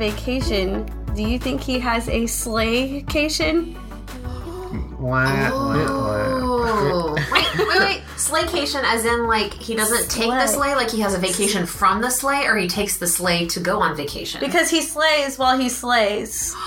Santa goes on vacation, do you think he has a slaycation? Oh. wait, wait, wait. Slaycation, as in, like, he doesn't take the sleigh, like he has a vacation from the sleigh, or he takes the sleigh to go on vacation? Because he slays while he slays.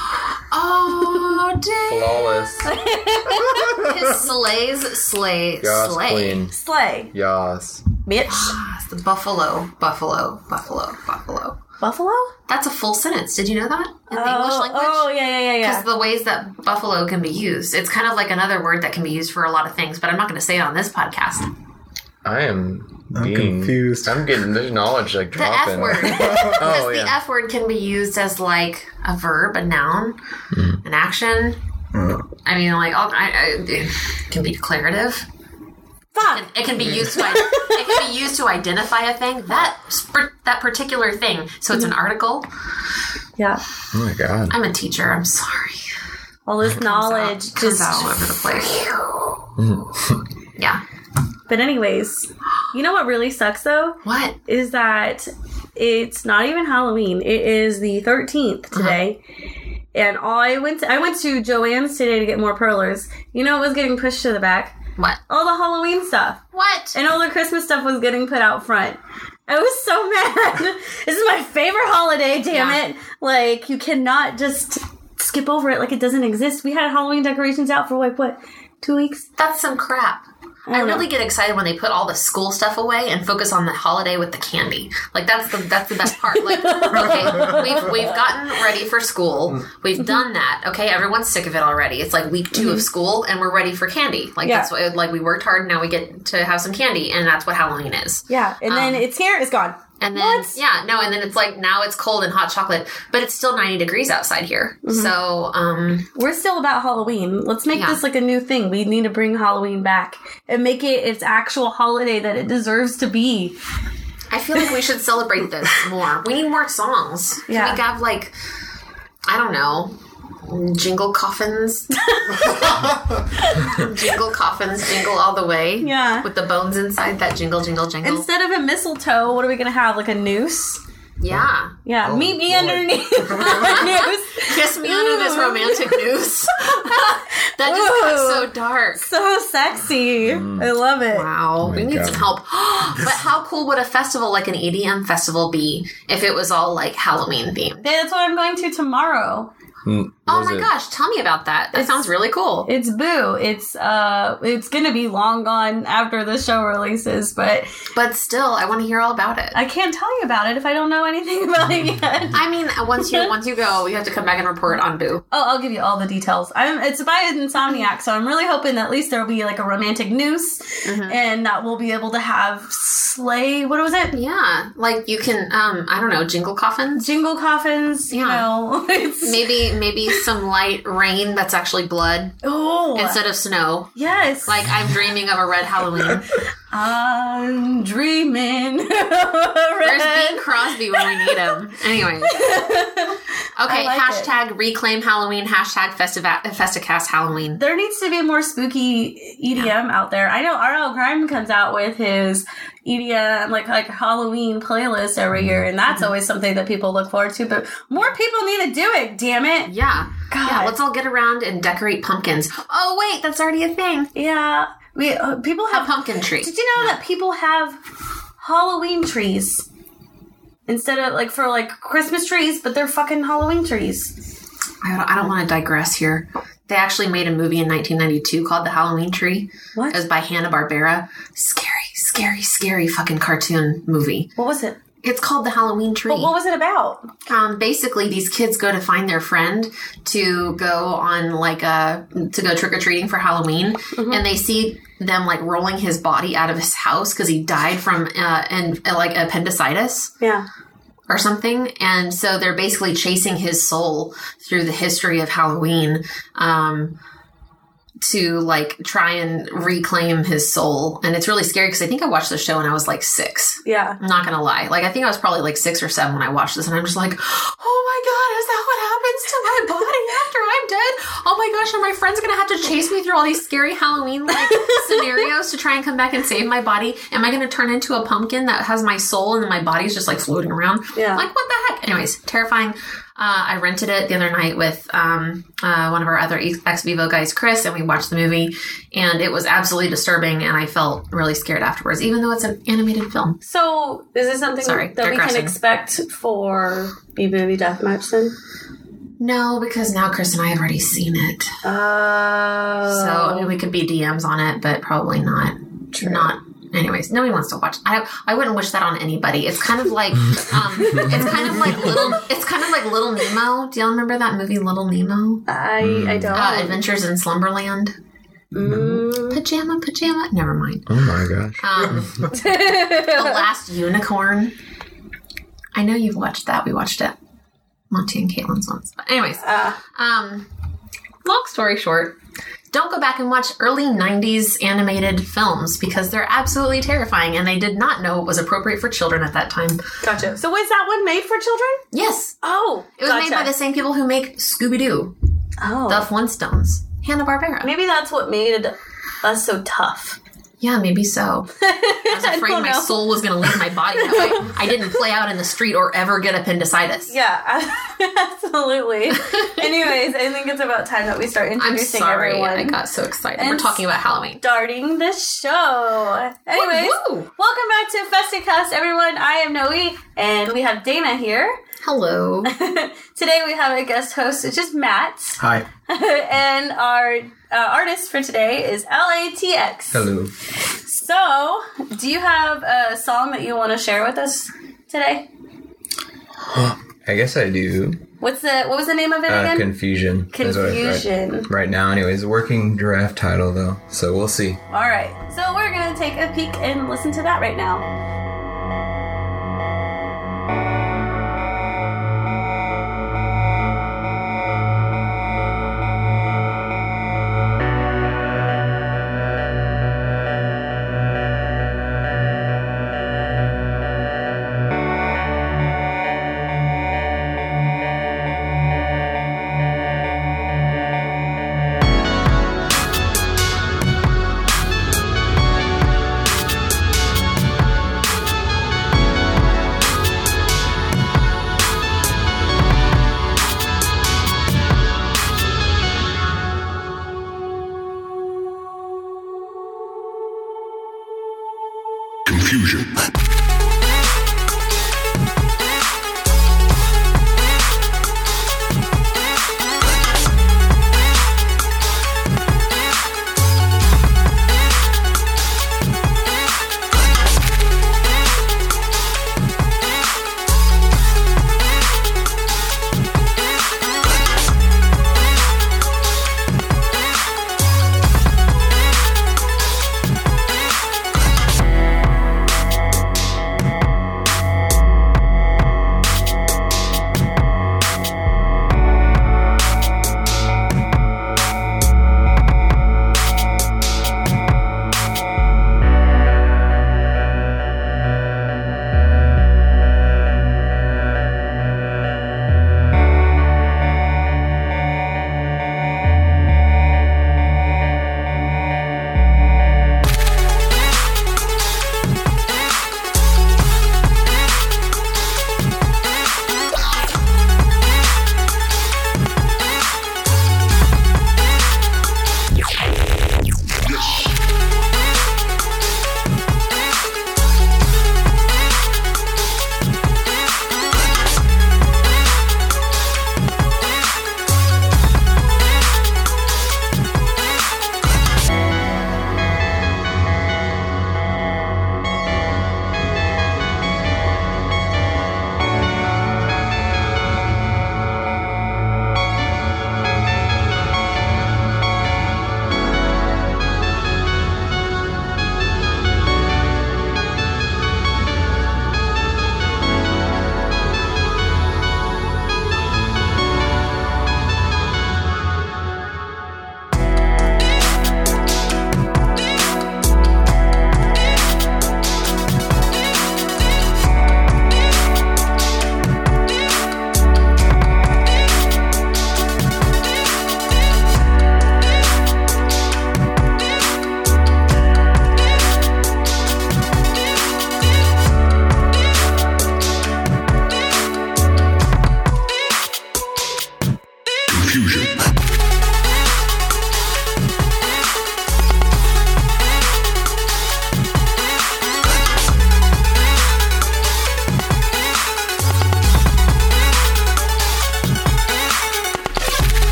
oh, dang. Flawless. His sleighs slay, Yas, slay. queen. Slay, Yas. bitch. Ah, the buffalo, buffalo, buffalo, buffalo. Buffalo? That's a full sentence. Did you know that in the English oh, language? oh, yeah, yeah, yeah, Because the ways that buffalo can be used, it's kind of like another word that can be used for a lot of things, but I'm not going to say it on this podcast. I am I'm being confused. I'm getting there's knowledge like The dropping. F word. Because oh the. F word can be used as like a verb, a noun, mm. an action. Mm. I mean, like, all, I, I, it can be declarative. Fuck. It can be used to it can be used to identify a thing that that particular thing. So it's an article. Yeah. Oh my god. I'm a teacher. I'm sorry. All this knowledge Out- comes just. out all over the place. Mm. yeah. But, anyways, you know what really sucks though? What? Is that it's not even Halloween. It is the 13th uh-huh. today. And all I went to, I went to Jo-Ann's today to get more perlers. You know it was getting pushed to the back? What? All the Halloween stuff. What? And all the Christmas stuff was getting put out front. I was so mad. this is my favorite holiday, damn Yeah. it. Like, you cannot just skip over it like it doesn't exist. We had Halloween decorations out for like, what, two weeks? That's some crap. I don't know. really get excited when they put all the school stuff away and focus on the holiday with the candy. Like that's the that's the best part. Like okay, we've we've gotten ready for school. We've mm-hmm. done that. Okay, everyone's sick of it already. It's like week 2 of mm-hmm. school and we're ready for candy. Like Yeah. that's what like we worked hard. And now we get to have some candy, and that's what Halloween is. Yeah. And then um, it's here, it's gone. And then What? yeah, no, and then it's like now it's cold and hot chocolate, but it's still ninety degrees outside here. Mm-hmm. So um, We're still about Halloween. Let's make Yeah. this like a new thing. We need to bring Halloween back and make it its actual holiday that it deserves to be. I feel like we should celebrate this more. We need more songs. Yeah. Can we have like I don't know. Jingle coffins. jingle coffins, jingle all the way. Yeah. With the bones inside that jingle, jingle, jingle. Instead of a mistletoe, what are we gonna have? Like a noose? yeah. Yeah, Oh, meet me boy. underneath the noose. Kiss me under this romantic noose. that just got so dark. So sexy. Mm. I love it. Wow, oh we need God. some help. but how cool would a festival like an EDM festival be if it was all like Halloween themed? That's what I'm going to tomorrow. Hmm. Oh my gosh, tell me about that. That sounds really cool. It's Boo. It's uh it's gonna be long gone after the show releases, but But still, I want to hear all about it. I can't tell you about it if I don't know anything about it yet. I mean, once you once you go, you have to come back and report on Boo. Oh, I'll give you all the details. I'm it's by Insomniac, so I'm really hoping that at least there'll be like a romantic noose and that we'll be able to have sleigh what was it? Yeah, like you can, um, I don't know, jingle coffins. Jingle coffins, you Yeah. know. Maybe maybe some light rain that's actually blood Oh instead of snow. yes. Like I'm dreaming of a red Halloween. I'm dreaming. Where's Bing Crosby when we need him? Anyway. Okay, like hashtag reclaim Halloween, hashtag Festiva- Festicast Halloween. there needs to be more spooky EDM out there. I know RL Grime comes out with his EDM like like Halloween playlist every year, and that's mm-hmm. always something that people look forward to. But more people need to do it. Damn it! Yeah. God. Yeah, let's all get around and decorate pumpkins. Oh, wait, that's already a thing. Yeah, we uh, people A have. pumpkin tree. Did you know that people have Halloween trees instead of like for like Christmas trees, but they're fucking Halloween trees? I don't, I don't want to digress here. They actually made a movie in 1992 called The Halloween Tree. What? It was by Hanna Barbera. Scary, scary, scary fucking cartoon movie. What was it? It's called The Halloween Tree. But what was it about? um, basically, these kids go to find their friend to go on like a to go trick or treating for Halloween, and they see them like rolling his body out of his house because he died from uh, and uh, like appendicitis. Yeah. or something. And so they're basically chasing his soul through the history of Halloween. Um, to like try and reclaim his soul. And it's really scary because I think I watched the show when I was like six. Yeah. I'm not gonna lie. Like I think I was probably like six or seven when I watched this, and I'm just like, oh my god, is that what happens to my body after I'm dead? Oh my gosh, are my friends gonna have to chase me through all these scary Halloween like scenarios to try and come back and save my body? Am I gonna turn into a pumpkin that has my soul and then my body's just like floating around? Yeah. Like what the heck? Anyways, terrifying. Uh, I rented it the other night with um, uh, one of our other ex vivo guys, Chris, and we watched the movie, and it was absolutely disturbing, and I felt really scared afterwards, even though it's an animated film. So, is this something Sorry, that we can expect for B Movie Deathmatch then? No, because now Chris and I have already seen it, Oh. so I mean, we could be DMs on it, but probably not. Not. Anyways, nobody wants to watch. I I wouldn't wish that on anybody. It's kind of like um, it's kind of like little. It's kind of like Little Nemo. Do y'all remember that movie, Little Nemo? I, I don't. Uh, Adventures in Slumberland. Mm. Pajama, pajama. Never mind. Oh my gosh. Um, the Last Unicorn. I know you've watched that. We watched it. Monty and Caitlin's once. But anyways, Uh, um, long story short, don't go back and watch early 90s animated films because they're absolutely terrifying and they did not know what was appropriate for children at that time. gotcha. So, was that one made for children? Yes, Oh, it was made by the same people who make Scooby Doo, Oh, the Flintstones, Hanna Barbera. maybe that's what made us so tough. Yeah, maybe so. I was afraid don't my know. soul was going to leave my body. That way I didn't play out in the street or ever get appendicitis. Yeah, absolutely. Anyways, I think it's about time that we start I'm introducing sorry, everyone. I got so excited. And We're talking about Halloween. starting the show. Anyways, Woo! welcome back to Festicast, everyone. I am Noe, and we have Dana here. Hello. Today we have a guest host, which is Matt, Hi. and our uh, artist for today is LATX. Hello. So, do you have a song that you want to share with us today? I guess I do. What's the what was the name of it Uh, again? confusion. is what I- right- Confusion. Right now, anyways, working draft title though, so we'll see. All right, so we're gonna take a peek and listen to that right now.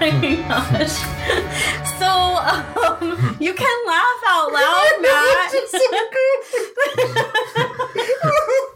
My gosh. So, um, you can laugh out loud, Matt.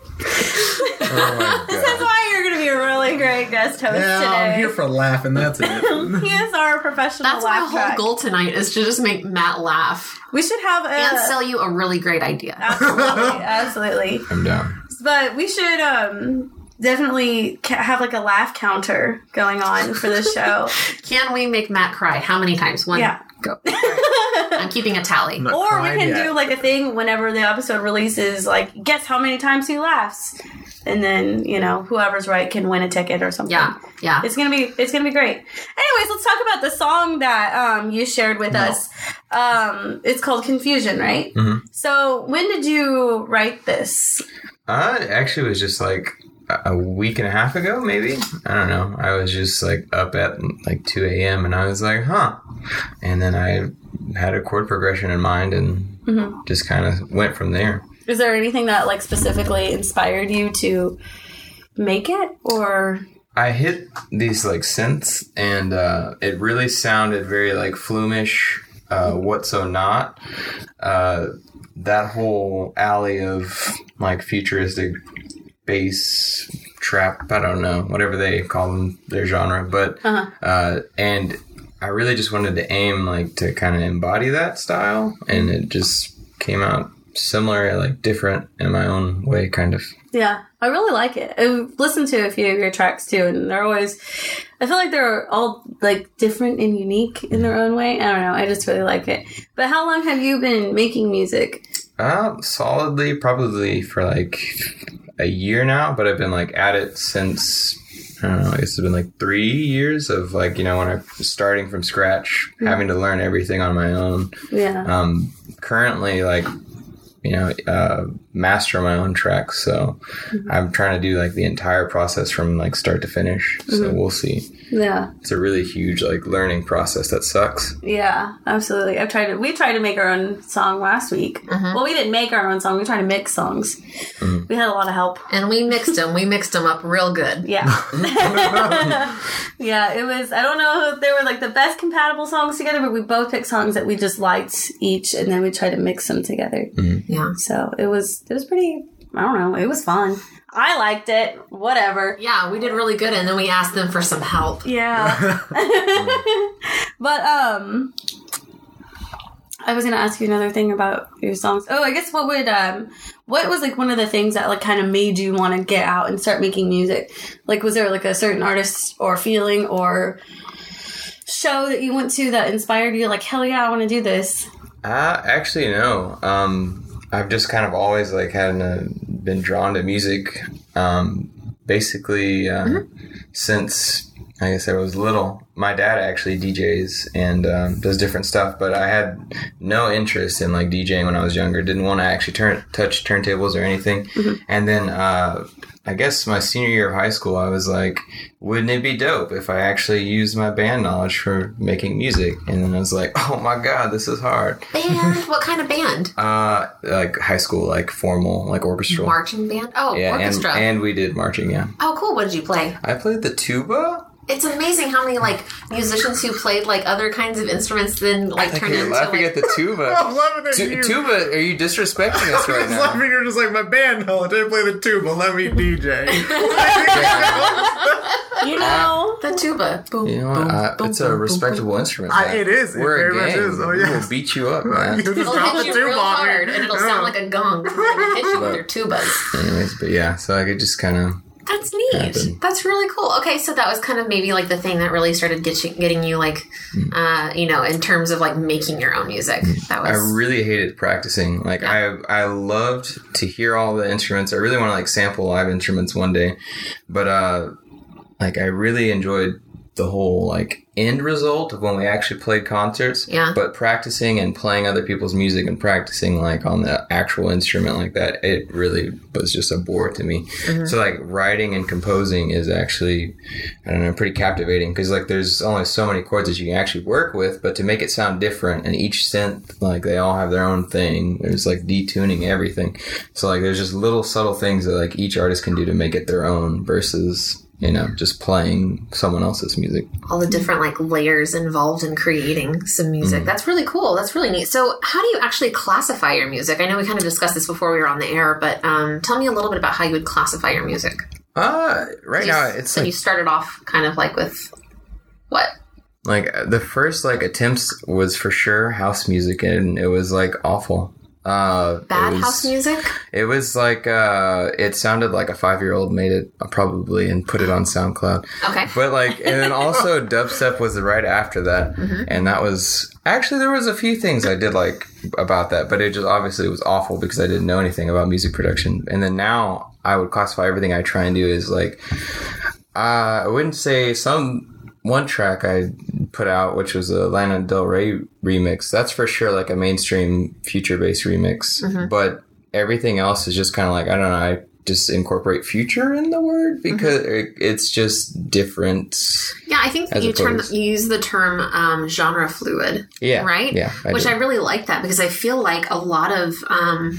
Oh my This is why you're going to be a really great guest host Yeah, today. I'm here for laughing. That's it. he is our professional That's my whole track. goal tonight is to just make Matt laugh We should have a and sell you a really great idea. absolutely, absolutely. I'm down. But we should um definitely have like a laugh counter going on for this show. Can we make Matt cry? How many times? One. Yeah. Go. I'm keeping a tally. Or we can yet. do like a thing whenever the episode releases, like guess how many times he laughs, and then you know whoever's right can win a ticket or something. Yeah. Yeah. It's gonna be it's gonna be great. Anyways, let's talk about the song that um, you shared with us. Um, it's called Confusion, right? Mhm. So when did you write this? Uh, it actually was just like a week and a half ago, maybe. I don't know. I was just like up at like 2 a.m. and I was like, huh. And then I had a chord progression in mind and Mhm. just kind of went from there. Is there anything that like specifically inspired you to make it, or I hit these like synths and uh, it really sounded very like flumish, uh, what so not. Uh, that whole alley of like futuristic bass trap, I don't know, whatever they call them, their genre, but Uh-huh. uh, and I really just wanted to aim like to kind of embody that style, and it just came out similar, like different in my own way, kind of. Yeah, I really like it. I've listened to a few of your tracks too, and they're always. I feel like they're all like different and unique in their own way. I don't know. I just really like it. But how long have you been making music? Uh, solidly, probably for like a year now, but I've been like at it since I don't know. I guess it's been like three years of like you know when I was starting from scratch, having to learn everything on my own. Yeah. Um, currently like you know uh, master my own tracks, so mm-hmm. I'm trying to do like the entire process from like start to finish. So mm-hmm. we'll see. Yeah. It's a really huge like learning process that sucks. Yeah. Absolutely. I've tried to. We tried to make our own song last week. Mm-hmm. Well, we didn't make our own song. We tried to mix songs. We had a lot of help. And we mixed them. We mixed them up real good. Yeah. yeah, it was I don't know if they were like the best compatible songs together, but we both picked songs that we just liked each and then we tried to mix them together. Yeah. So it was it was pretty I don't know, it was fun. I liked it. Whatever. Yeah, we did really good, and then we asked them for some help. Yeah. but um I was gonna ask you another thing about your songs. Oh, I guess what would um what was like one of the things that like kind of made you want to get out and start making music? Like was there like a certain artist or feeling or show that you went to that inspired you like hell yeah, I want to do this? Uh, actually, no. Um, I've just kind of always like had a, been drawn to music. Um, basically, uh, since I guess I was little. My dad actually DJs and um, does different stuff, but I had no interest in like DJing when I was younger. Didn't want to actually turn touch turntables or anything. And then uh, I guess my senior year of high school, I was like, wouldn't it be dope if I actually used my band knowledge for making music? And then I was like, oh my god, this is hard. Band? what kind of band? Uh, like high school, like formal, like orchestral. Marching band? Oh, yeah, and, orchestra. and we did marching. Yeah, oh, cool. What did you play? I played the tuba. It's amazing how many like musicians who played like other kinds of instruments then like Like turned you're into laughing like at the tuba. I'm laughing at Tu- you. tuba, are you disrespecting us I right now? laughing. You're just like my band knowledge. I play the tuba. Let me DJ. You know? the tuba. Boom, You know what? boom, Uh, boom, it's a boom, boom, respectable boom. instrument. I- man. it is. It We're very a much gang. is. Oh, We yes. will beat you up, man. you just It'll drop hit the you tuba real on me. hard, and it'll sound like a gong. They're gonna hit you with their tubas. Anyways, but yeah, so I could just kind of That's neat. Happen. That's really cool. Okay, so that was kind of maybe like the thing that really started getting, getting you like, uh, you know, in terms of like making your own music. That I really hated practicing. Like I I loved to hear all the instruments. I really want to like sample live instruments one day. But uh like I really enjoyed the whole like end result of when we actually played concerts. Yeah. But practicing and playing other people's music and practicing like on the actual instrument like that, it really was just a bore to me. Mm-hmm. So like writing and composing is actually I don't know, pretty captivating because like there's only so many chords that you can actually work with, but to make it sound different and each synth like they all have their own thing. There's like detuning everything. So like there's just little subtle things that like each artist can do to make it their own versus you know, just playing someone else's music. all the different like layers involved in creating some music. Mm. That's really cool. That's really neat. So, how do you actually classify your music? I know we kind of discussed this before we were on the air, but um, tell me a little bit about how you would classify your music. Uh, right now it's so like you started off kind of like with what? like the first like attempts was for sure house music and it was like awful. Uh, Bad was- house music? It was like uh, it sounded like a five year old made it uh, probably and put it on SoundCloud. Okay. But like, and then also dubstep was right after that, and that was actually there was a few things I did like about that, but it just obviously was awful because I didn't know anything about music production. And then now I would classify everything I try and do as like, uh, I wouldn't say some one track I put out, which was a Lana Del Rey remix. That's for sure like a mainstream future bass remix, but everything else is just kind of like I don't know. I just incorporate future in the word because it, it's just different. Yeah, I think you term you use the term um, genre fluid. Yeah, right? Yeah, I Which do. I really like that because I feel like a lot of um,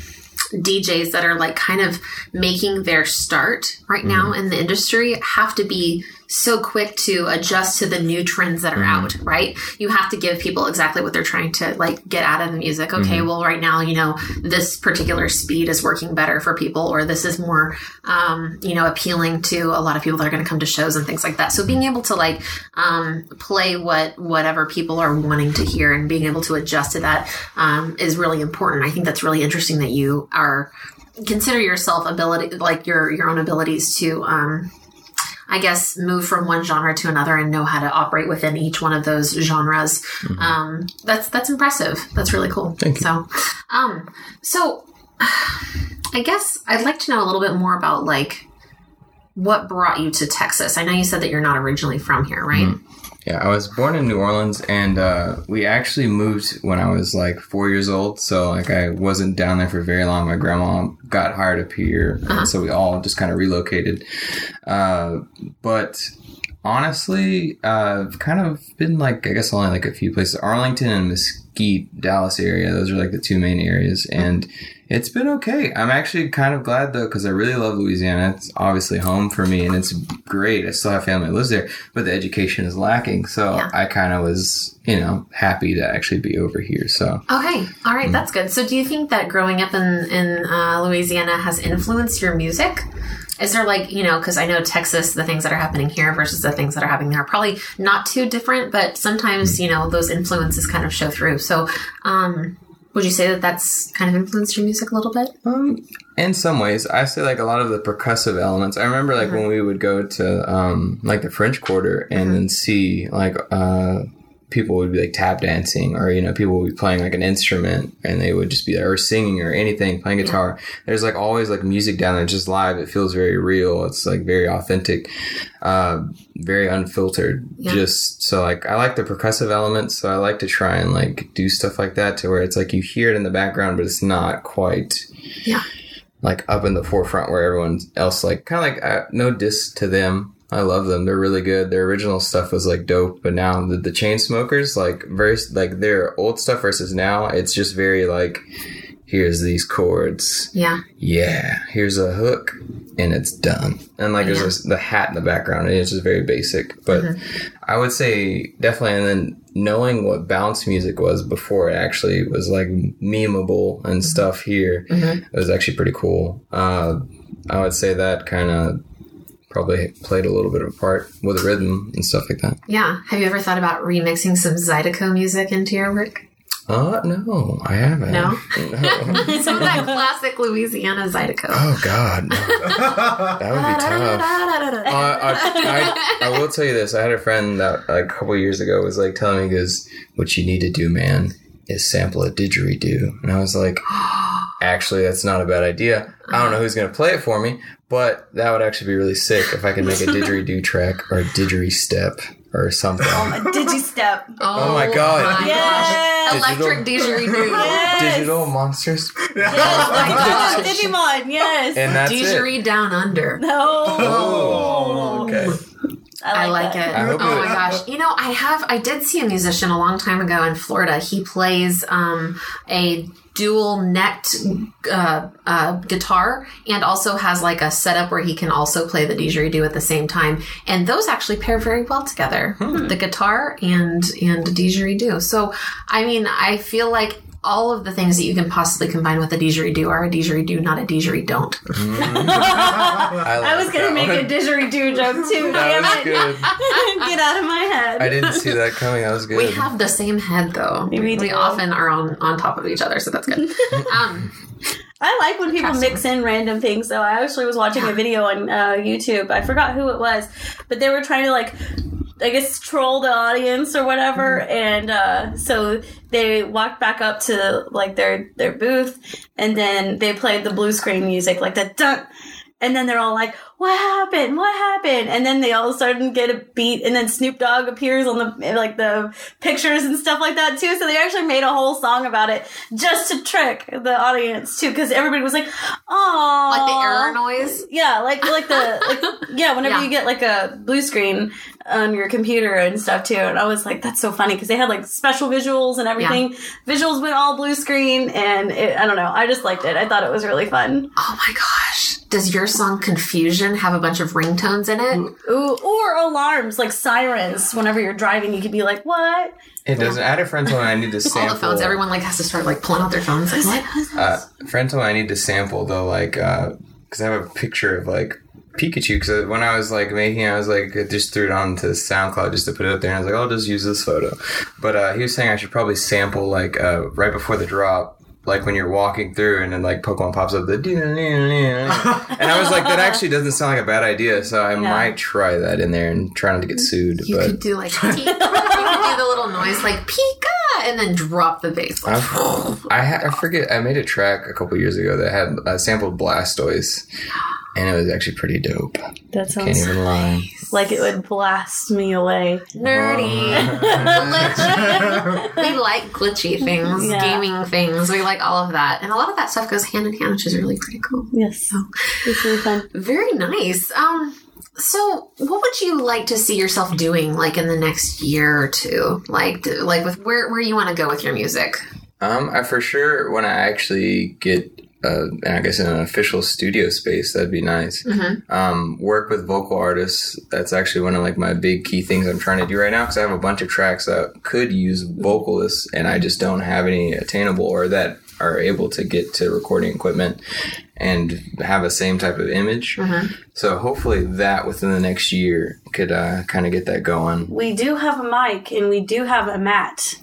DJs that are like kind of making their start right now Mm-hmm. in the industry have to be so quick to adjust to the new trends that are Mm-hmm. out, right? You have to give people exactly what they're trying to like get out of the music. Okay, Mm-hmm. well, right now, you know, this particular speed is working better for people, or this is more, um, you know, appealing to a lot of people that are going to come to shows and things like that. So being able to like um, play what whatever people are wanting to hear and being able to adjust to that um, is really important. I think that's really interesting that you are consider yourself ability like your your own abilities to um, I guess move from one genre to another and know how to operate within each one of those genres. Um, that's that's impressive. That's really cool. Thank you. So, um, so I guess I'd like to know a little bit more about like what brought you to Texas. I know you said that you're not originally from here, right? Yeah, I was born in New Orleans, and uh, we actually moved when I was like four years old. So like I wasn't down there for very long. My grandma got hired up here, and so we all just kind of relocated. Uh, but honestly, uh, I've kind of been like I guess only like a few places: Arlington and Mesquite, Dallas area. Those are like the two main areas, and it's been okay. I'm actually kind of glad though because I really love Louisiana. It's obviously home for me, and it's great. I still have family that lives there, but the education is lacking. So Yeah. I kind of was, you know, happy to actually be over here. So Okay, all right, that's good. So, do you think that growing up in in uh, Louisiana has influenced your music? Is there like you know because I know Texas, the things that are happening here versus the things that are happening there are probably not too different, but sometimes you know those influences kind of show through. So, um, would you say that that's kind of influenced your music a little bit? Um, in some ways, I say like a lot of the percussive elements. I remember like when we would go to um like the French Quarter and then see like uh people would be like tap dancing or you know people would be playing like an instrument and they would just be there or singing or anything playing guitar. There's like always like music down there just live. It feels very real. It's like very authentic, uh, very unfiltered. Yeah. Just so like I like the percussive elements, so I like to try and like do stuff like that to where it's like you hear it in the background, but it's not quite Yeah. like up in the forefront where everyone else like kind of like uh, no diss to them. I love them. They're really good. Their original stuff was like dope, but now the, the Chainsmokers like very like their old stuff versus now, it's just very like here's these chords. Yeah, Yeah, here's a hook and it's done. And like Yeah. there's this, the hat in the background and it's just very basic. But I would say definitely and then knowing what bounce music was before it actually was like memeable and stuff here it was actually pretty cool. Uh, I would say that kind of probably played a little bit of a part with the rhythm and stuff like that. yeah. Have you ever thought about remixing some Zydeco music into your work? Uh, no, I haven't. No? No. Some of that classic Louisiana Zydeco. oh God, no. that would be tough. Uh, I, I, I will tell you this. I had a friend that a couple years ago was like telling me, "Goes, what you need to do, man, is sample a didgeridoo." And I was like, "Actually, that's not a bad idea. I don't know who's gonna play it for me, but that would actually be really sick if I could make a didgeridoo track or a didgeridoo step or something." Did you step? Oh, oh my God. my Yes. gosh. Electric didgeridoo. Yes. Digital monsters, gosh. Digimon, yes. and that's it. Didgeridoo down under. no. Oh, okay. Oh. I like that. it. I hope oh it- my gosh! You know, I have. I did see a musician a long time ago in Florida. He plays um, a dual necked uh, uh, guitar and also has like a setup where he can also play the didgeridoo at the same time. And those actually pair very well together. The guitar and and didgeridoo. So, I mean, I feel like. All of the things that you can possibly combine with a didgeridoo are a didgeridoo, not a didgeridoo. Don't. I, I was gonna make a didgeridoo joke too. That Damn was it! good. Get out of my head. I didn't see that coming. That was good. We have the same head though. We We, do. often are on on top of each other, so that's good. um, I like when people mix in random things. So I actually was watching a video on uh, YouTube. I forgot who it was, but they were trying to like, I guess, troll the audience or whatever. And uh, so they walked back up to like their their booth, and then they played the blue screen music, like the dun. And then they're all like, "What happened? What happened?" And then they all started to get a beat, and then Snoop Dogg appears on the like the pictures and stuff like that too. So they actually made a whole song about it just to trick the audience too, because everybody was like, "Oh, like the error noise. yeah, like like the like, yeah. Whenever Yeah. you get like a blue screen on your computer and stuff too, and I was like, that's so funny because they had like special visuals and everything. Visuals went all blue screen, and it, I don't know. I just liked it. I thought it was really fun. Oh my gosh! Does your song "Confusion" have a bunch of ringtones in it? Ooh, or alarms like sirens. Whenever you're driving, you could be like, "What?" It doesn't. I had a friend told me I need to All sample. the phones, everyone like has to start like pulling out their phones. Like what? Uh, friend told me I need to sample though, like, because I have a picture of like Pikachu. Because when I was like making, it, I was like, I just threw it onto SoundCloud just to put it up there, and I was like, I'll just use this photo. But uh, he was saying I should probably sample like uh, right before the drop. Like when you're walking through and then like Pokemon pops up the and I was like that actually doesn't sound like a bad idea so I might try that in there and try not to get sued You but could do like you could do the little noise like Pika, and then drop the bass. Like, I've, ha- I forget. I made a track a couple years ago that had uh, sampled Blastoise, and it was actually pretty dope. That sounds Can't sounds even lie. like it would blast me away. nerdy, glitchy. we like glitchy things, Yeah. gaming things. We like all of that, and a lot of that stuff goes hand in hand, which is really pretty cool. Yes, so, it's really fun. Very nice. Um, so what would you like to see yourself doing, like in the next year or two? Like, like with where where you want to go with your music? Um, I for sure when I actually get, uh, I guess in an official studio space, that'd be nice. Mm-hmm. Um, work with vocal artists. That's actually one of like my big key things I'm trying to do right now because I have a bunch of tracks that could use vocalists, and I just don't have any attainable or that are able to get to recording equipment and have the same type of image. Mm-hmm. So hopefully that within the next year could uh, kind of get that going. We do have a mic and we do have a mat.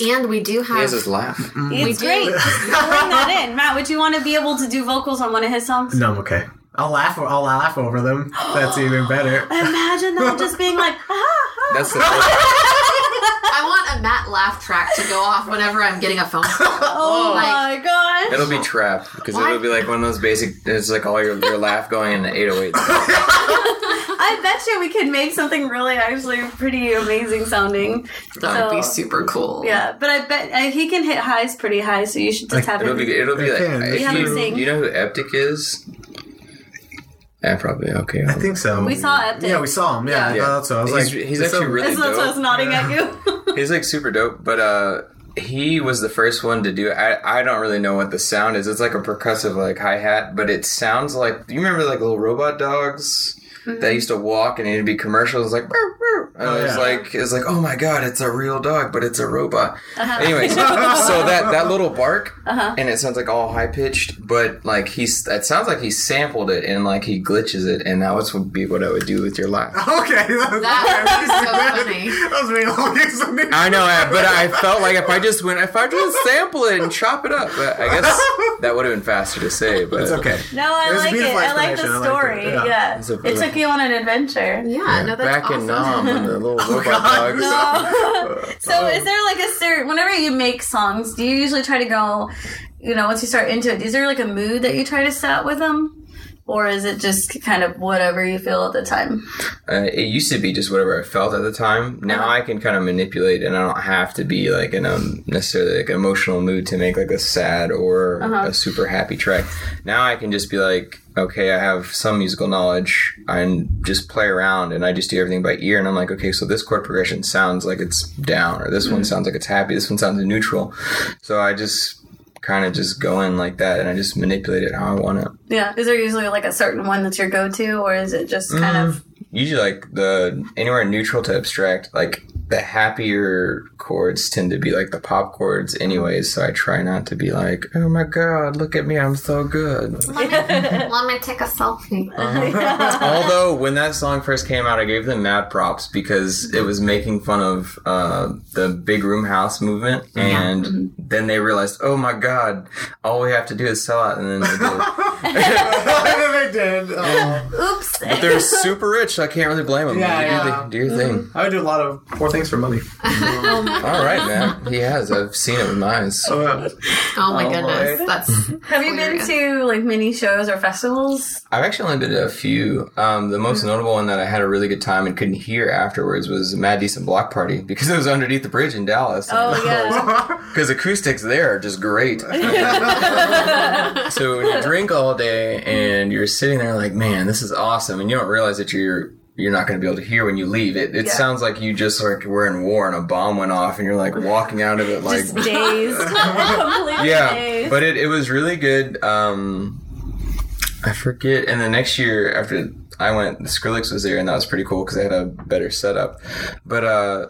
And we do have. He has have his laugh. It's do. great. Bring that in, Matt. Would you want to be able to do vocals on one of his songs? No, I'm okay. I'll laugh. I'll laugh over them. That's even better. Imagine them just being like, ah, ah. That's the I want a Matt laugh track to go off whenever I'm getting a phone call. oh Like- my god. It'll be trapped because it'll be like one of those basic. It's like all your, your laugh going in the 808. I bet you we could make something really actually pretty amazing sounding. That would be super cool. Yeah, but I bet uh, he can hit highs pretty high, so you should just have It'll him. be it'll be like can. if you, you know who Eptic is. Yeah, probably okay. I think so. we saw Eptic. Yeah, we saw him. Yeah, Yeah. I thought so. I was He's- like, he's it's actually so- really- That's that's what I was nodding at you. he's like super dope, but uh, he was the first one to do it. I I don't really know what the sound is. It's like a percussive like hi hat, but it sounds like you remember like little robot dogs. That used to walk and it'd be commercials like, "Meow, meow." and Oh, it was yeah. like, it's like, oh my god, it's a real dog, but it's a robot. Uh-huh. Anyways, so that that little bark, uh-huh. and it sounds like all high pitched, but like he's that sounds like he sampled it and like he glitches it, and that was would be what I would do with your laugh. Okay, that, That was so funny. That was being all listening. I know, but I felt like if I just went, if I just sample it and chop it up, but I guess that would have been faster to say. But It's okay. no, I It was like it. beautiful I like explanation. the I liked story. it, yeah. Yeah, It's a- it took you on an adventure. Yeah, no, that's back awesome. in Nam, when the little robot oh, God, dogs. No. so um, is there like a certain whenever you make songs, do you usually try to go, you know, once you start into it, is there like a mood that you try to set with them? Or is it just kind of whatever you feel at the time? Uh, it used to be just whatever I felt at the time. Now Uh-huh. I can kind of manipulate, and I don't have to be like in a necessarily like emotional mood to make like a sad or Uh-huh. a super happy track. Now I can just be like, okay, I have some musical knowledge, and just play around, and I just do everything by ear, and I'm like, okay, so this chord progression sounds like it's down, or this Mm-hmm. one sounds like it's happy, this one sounds neutral. So I just kind of just go in like that, and I just manipulate it how I want it. Yeah. Is there usually like a certain one that's your go-to, or is it just kind mm, of? usually like the anywhere neutral to abstract like the happier chords tend to be like the pop chords anyways so i try not to be like oh my god look at me i'm so good Let me take a selfie. Uh-huh. although when that song first came out i gave them mad props because it was making fun of uh, the big room house movement and mm-hmm. then they realized oh my god all we have to do is sell out and then they did. they did. Oh. Oops. but they're super rich so i can't really blame them Yeah, You do, yeah. the- do your thing mm-hmm. I would do a lot of poor things for money. Mm-hmm. Um, all right man he has i've seen it with my eyes Oh. Oh my Oh, goodness, boy. that's Have you been to like mini shows or festivals? I've actually only been to a few. Um, the most notable one that I had a really good time and couldn't hear afterwards was Mad Decent Block Party because it was underneath the bridge in Dallas. Oh yeah. Because acoustics there are just great. so when you drink all day and you're sitting there like, man, this is awesome, and you don't realize that you're you're not going to be able to hear when you leave. It it Yeah. sounds like you just like were in war and a bomb went off and you're like walking out of it like Just dazed. Yeah dazed. but it, it was really good um i forget and the next year after i went the skrillex was there and that was pretty cool because they had a better setup but uh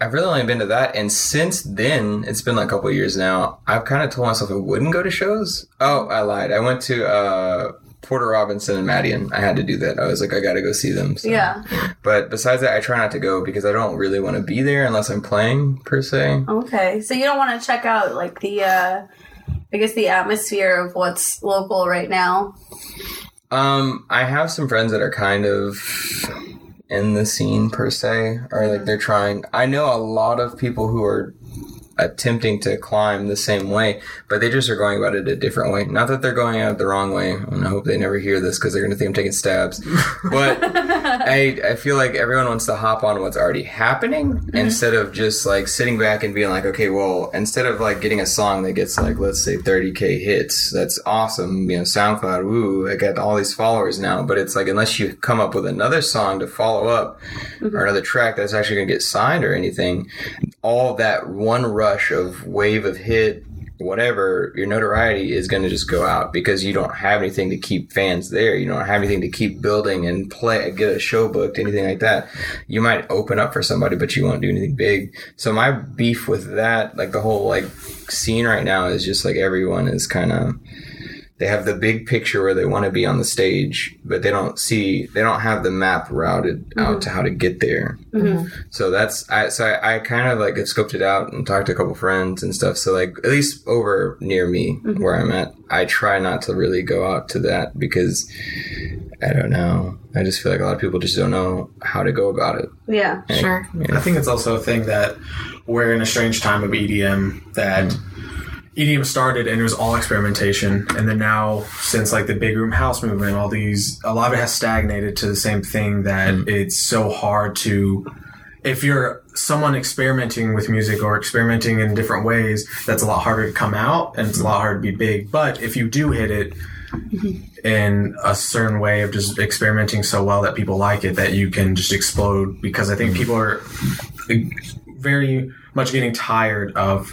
I've really only been to that, and since then, it's been like a couple of years now. I've kind of told myself I wouldn't go to shows. Oh, I lied. I went to uh, Porter Robinson and Madeon. I had to do that. I was like, I got to go see them. So. yeah. But besides that, I try not to go because I don't really want to be there unless I'm playing per se. Okay. So you don't want to check out like the uh I guess the atmosphere of what's local right now. Um, I have some friends that are kind of in the scene per se, or like they're trying. I know a lot of people who are attempting to climb the same way, but they just are going about it a different way. Not that they're going out the wrong way, and I hope they never hear this because they're going to think I'm taking stabs. But I, I feel like everyone wants to hop on what's already happening mm-hmm. instead of just like sitting back and being like, okay, well, instead of like getting a song that gets like, let's say 30k hits, that's awesome. You know, SoundCloud, woo, I got all these followers now. But it's like, unless you come up with another song to follow up or mm-hmm. another track that's actually going to get signed or anything, all that one rush of wave of hit whatever your notoriety is going to just go out because you don't have anything to keep fans there. You don't have anything to keep building and play get a show booked anything like that. You might open up for somebody but you won't do anything big. So my beef with that like the whole like scene right now is just like everyone is kind of they have the big picture where they want to be on the stage, but they don't see, they don't have the map routed out to mm-hmm. how to get there. Mm-hmm. So that's, I, so I, I kind of like have scoped it out and talked to a couple friends and stuff. So like, at least over near me mm-hmm. where I'm at, I try not to really go out to that because I don't know. I just feel like a lot of people just don't know how to go about it. Yeah. Sure. I think it's also a thing that we're in a strange time of EDM that EDM started and it was all experimentation, and then now since like the big room house movement, all these a lot of it has stagnated to the same thing that mm. it's so hard to. If you're someone experimenting with music or experimenting in different ways, that's a lot harder to come out and it's a lot harder to be big. But if you do hit it, mm-hmm. in a certain way of just experimenting so well that people like it that you can just explode because I think mm-hmm. people are very much getting tired of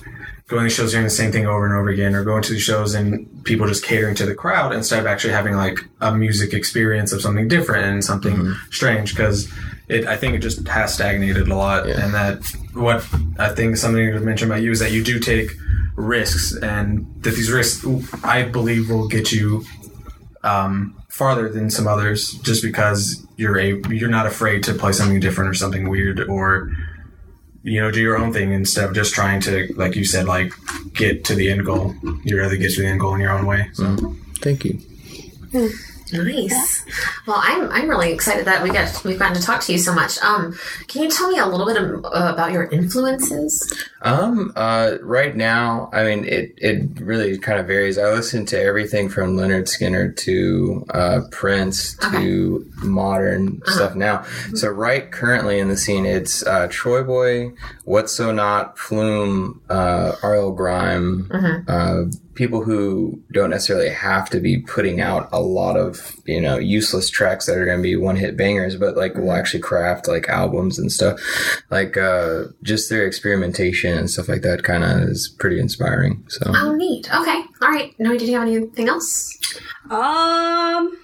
going to shows doing the same thing over and over again or going to the shows and people just catering to the crowd instead of actually having like a music experience of something different and something strange because it I think it just has stagnated a lot. And that what I think something you mentioned about you is that you do take risks and that these risks I believe will get you um, farther than some others just because you're a you're not afraid to play something different or something weird or you know do your own thing instead of just trying to like you said like get to the end goal. You rather get to the end goal in your own way so. Thank you. Hmm. Nice. Well, I'm I'm really excited that we got we've gotten to talk to you so much. Um, can you tell me a little bit of, uh, about your influences? Um, uh, right now, I mean, it, it really kind of varies. I listen to everything from Lynyrd Skynyrd to, uh, Prince to modern stuff now. So right currently in the scene, it's, uh, TroyBoi, What's So Not, Flume, uh, R.L. Grime, uh, people who don't necessarily have to be putting out a lot of, you know, useless tracks that are going to be one hit bangers, but like will actually craft like albums and stuff. Like, uh, just their experimentation and stuff like that kind of is pretty inspiring. So, Oh, neat. Okay. All right. No, did you have anything else? Um,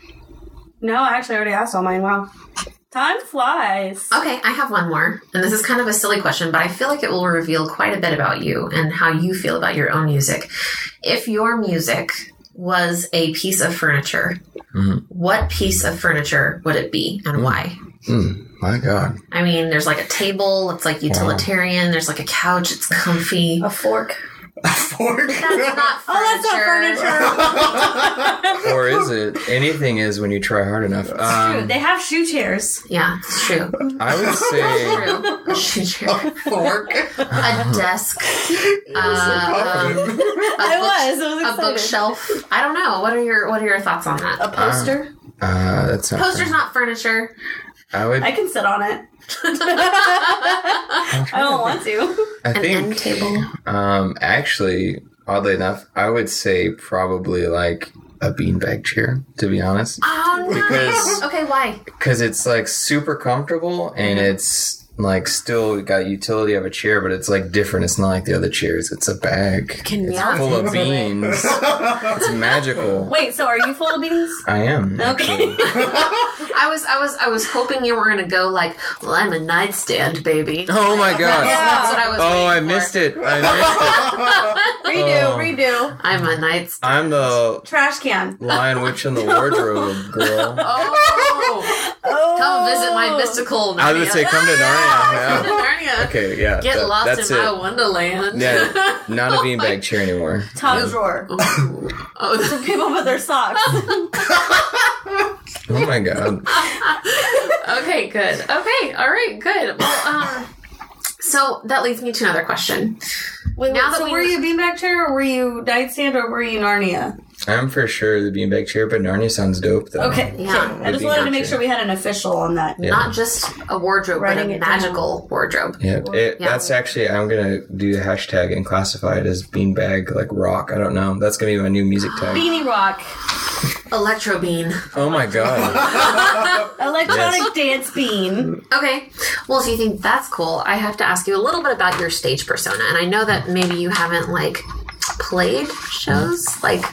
no, I actually already asked all mine. Wow, time flies. Okay, I have one more, and this is kind of a silly question, but I feel like it will reveal quite a bit about you and how you feel about your own music. If your music was a piece of furniture, Mhm. what piece of furniture would it be and why? mm, my God. I mean, there's like a table, it's like utilitarian, there's like a couch, it's comfy. A fork. Fork. That's not furniture. Oh, that's not furniture. or is it? Anything is when you try hard enough. True. Um, They have shoe chairs. Yeah, it's true. I would say. A shoe chair. Fork. A desk. Uh, um, I was. I was a bookshelf. I don't know. What are your What are your thoughts on that? A poster. Uh, that's not. Poster's fair. not furniture. I would. I can sit on it. I don't want to. I An end think. table. Um, actually, oddly enough, I would say probably like a beanbag chair. To be honest, Oh, nice. Because- okay, why? because it's like super comfortable and it's like still got utility of a chair, but it's like different. It's not like the other chairs. It's a bag. Can it's melt full of beans. it's magical. Wait, so are you full of beans? I am. Okay. I was, I was, I was hoping you were gonna go like, well, I'm a nightstand baby. Oh my god. That's what I was. Oh, I waiting for. missed it. I missed it. redo, Oh. redo. I'm a nightstand. I'm the Trash can. lion witch in the wardrobe girl. Oh, Oh. come visit my mystical. Narnia. I was gonna say, come to Narnia. Come to Yeah. Narnia. Okay, yeah. Get that- lost that's in it. my wonderland. Yeah, not a beanbag chair anymore. Top drawer. oh, some People put their socks. Oh my god. okay, good. Okay, all right, good. Well, um, so that leads me to another question. Wait, Now wait, so we- were you beanbag chair or were you nightstand or were you Narnia? I'm for sure the beanbag chair, but Narnia sounds dope though. Okay, Yeah. okay. I just wanted to make chair. sure we had an official on that. Yeah. Not just a wardrobe, Writing but a it down. magical wardrobe. Yeah, it, Yeah. that's actually I'm gonna do the hashtag and classify it as beanbag like rock. I don't know. That's gonna be my new music tag. Beanie Rock, Electro bean. Oh my god. electronic dance bean. Okay. Well, if you think that's cool, I have to ask you a little bit about your stage persona. And I know that maybe you haven't like played shows, like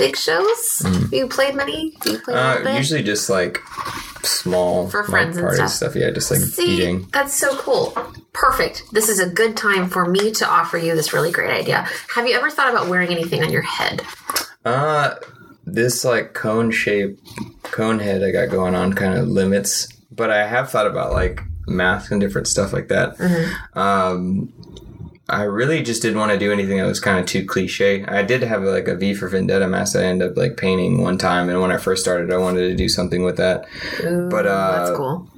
big shows. You played many? You played a Uh, usually just like small For friends and party stuff. Yeah, just like See, eating. that's so cool. Perfect. This is a good time for me to offer you this really great idea. Have you ever thought about wearing anything on your head? Uh, this like cone shape, cone head I got going on kind of limits, but I have thought about like masks and different stuff like that. Mm-hmm. Um, I really just didn't want to do anything that was kind of too cliche. I did have like a V for Vendetta mask I ended up like painting one time, and when I first started, I wanted to do something with that. but uh, That's cool.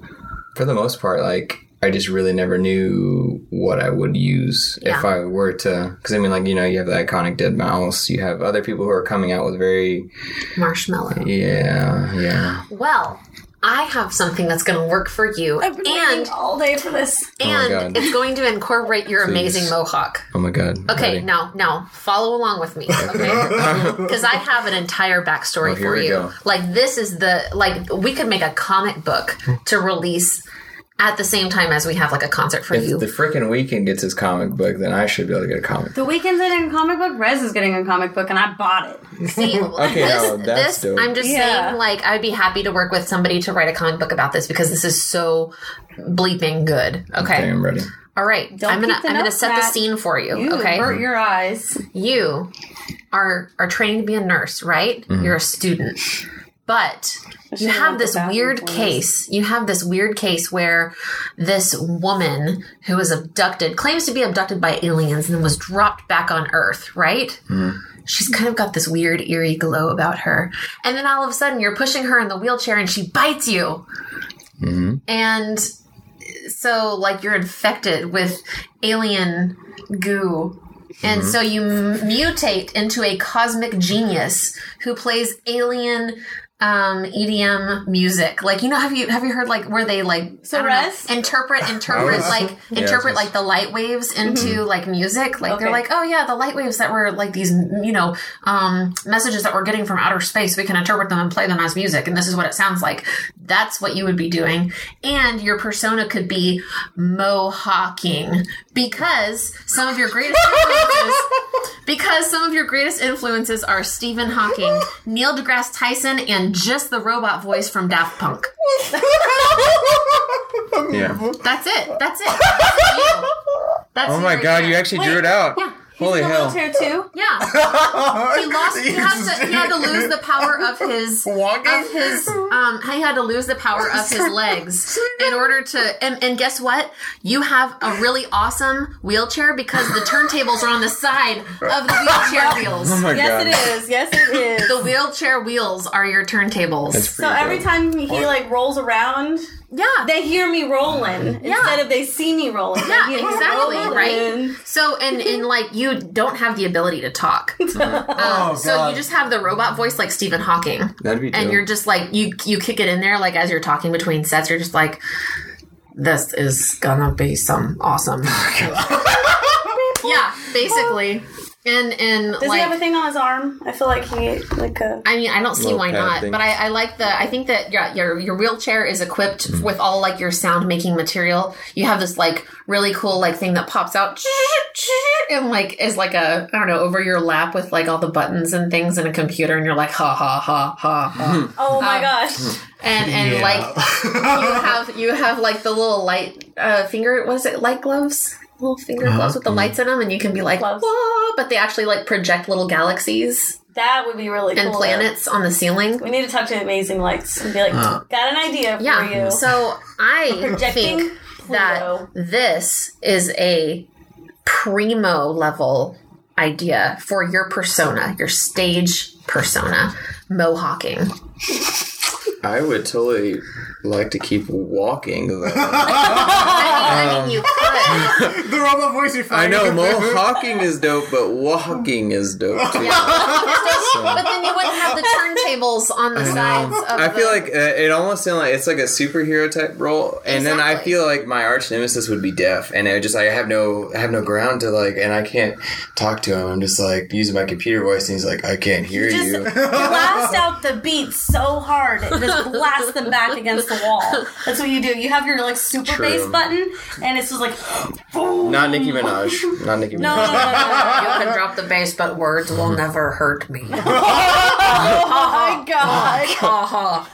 for the most part, like I just really never knew what I would use if I were to. Because I mean, like you know, you have the iconic Deadmau5. You have other people who are coming out with very Marshmello. yeah, yeah. Well, I have something that's going to work for you, I've been and all day for this. Oh and God. it's going to incorporate your Please. amazing mohawk. Oh my god. Okay, Ready? now now follow along with me, okay? Because I have an entire backstory Oh, for you. go. Like this is the like we could make a comic book to release at the same time as we have like a concert for If you. the freaking Weeknd gets his comic book, then I should be able to get a comic. Book. The Weeknd's getting a comic book. Rezz is getting a comic book, and I bought it. See, Okay, this, no, that's this dope. I'm just Yeah. saying, like, I'd be happy to work with somebody to write a comic book about this because this is so bleeping good. Okay, Okay, I'm ready. all right. Don't I'm gonna I'm gonna set the scene for you. You okay, avert your eyes. you are are training to be a nurse, right? Mm-hmm. You're a student. But you should've have went to this weird case. You have this weird case where this woman who was abducted claims to be abducted by aliens and was dropped back on Earth, right? Mm-hmm. She's kind of got this weird eerie glow about her. And then all of a sudden you're pushing her in the wheelchair and she bites you. Mm-hmm. And so like you're infected with alien goo and mm-hmm. so you m- mutate into a cosmic genius who plays alien um, EDM music. Like you know, have you have you heard like where they like So I know, interpret interpret was- like Yeah, interpret I like the light waves into like music? Like they're like, oh yeah, the light waves that were like these you know um, messages that we're getting from outer space. We can interpret them and play them as music, and this is what it sounds like. That's what you would be doing, and your persona could be mohawking because some of your greatest influences because some of your greatest influences are Stephen Hawking, Neil deGrasse Tyson, and just the robot voice from Daft Punk. Yeah. That's it. That's it. That's. That's Oh my god, you actually drew it out. Yeah. Holy in the hell. wheelchair too. Yeah. He lost. He had to. He had to lose the power of his Walking? of his. Um. He had to lose the power of his legs in order to. And, and guess what? You have a really awesome wheelchair because the turntables are on the side of the wheelchair wheels. Oh my Yes, god. it is. Yes, it is. The wheelchair wheels are your turntables. That's so pretty every dope. time he like rolls around, yeah. they hear me rolling instead of they see me rolling. Yeah, They hear me exactly, rolling. right? So and and like you don't have the ability to talk. Um, Oh, so you just have the robot voice like Stephen Hawking. That'd be dope. And you're just like you you kick it in there like as you're talking between sets, you're just like this is gonna be some awesome. yeah, basically. And and Does like he have a thing on his arm? I feel like he like a. I mean, I don't see why not, thing. but I, I like the. I think that yeah, your your wheelchair is equipped with all like your sound making material. You have this like really cool like thing that pops out and like is like a I don't know over your lap with like all the buttons and things and a computer, and you're like ha ha ha ha ha, Oh my Um, gosh! and and Yeah. like you have you have like the little light uh finger what is it light gloves little finger gloves with the lights in them and you can be like Gloves. Whoa, but they actually like project little galaxies That would be really cool. and planets on the ceiling We need to talk to Amazing Lights and be like, Uh. got an idea for Yeah. you. So I Projecting think that this is a primo level idea for your persona, your stage persona, mohawking. I would totally like to keep walking though. I mean, I mean, you could. the robot voice you're I fighting. know mohawking is dope, but walking is dope too. but then you wouldn't have the turntables on the sides of I feel the- like uh, it almost sounds like it's like a superhero type role, and then I feel like my arch nemesis would be deaf, and I just like I have no I have no ground to like, and I can't talk to him. I'm just like using my computer voice, and he's like, I can't hear Just you. blast out the beats so hard, it just blasts them back against the wall. That's what you do. You have your like super True. bass button, and it's just like, Not Nicki Minaj. Not Nicki Minaj. no, no, no, no, no. you can drop the bass, but words will never hurt me. Oh my god! Uh-huh.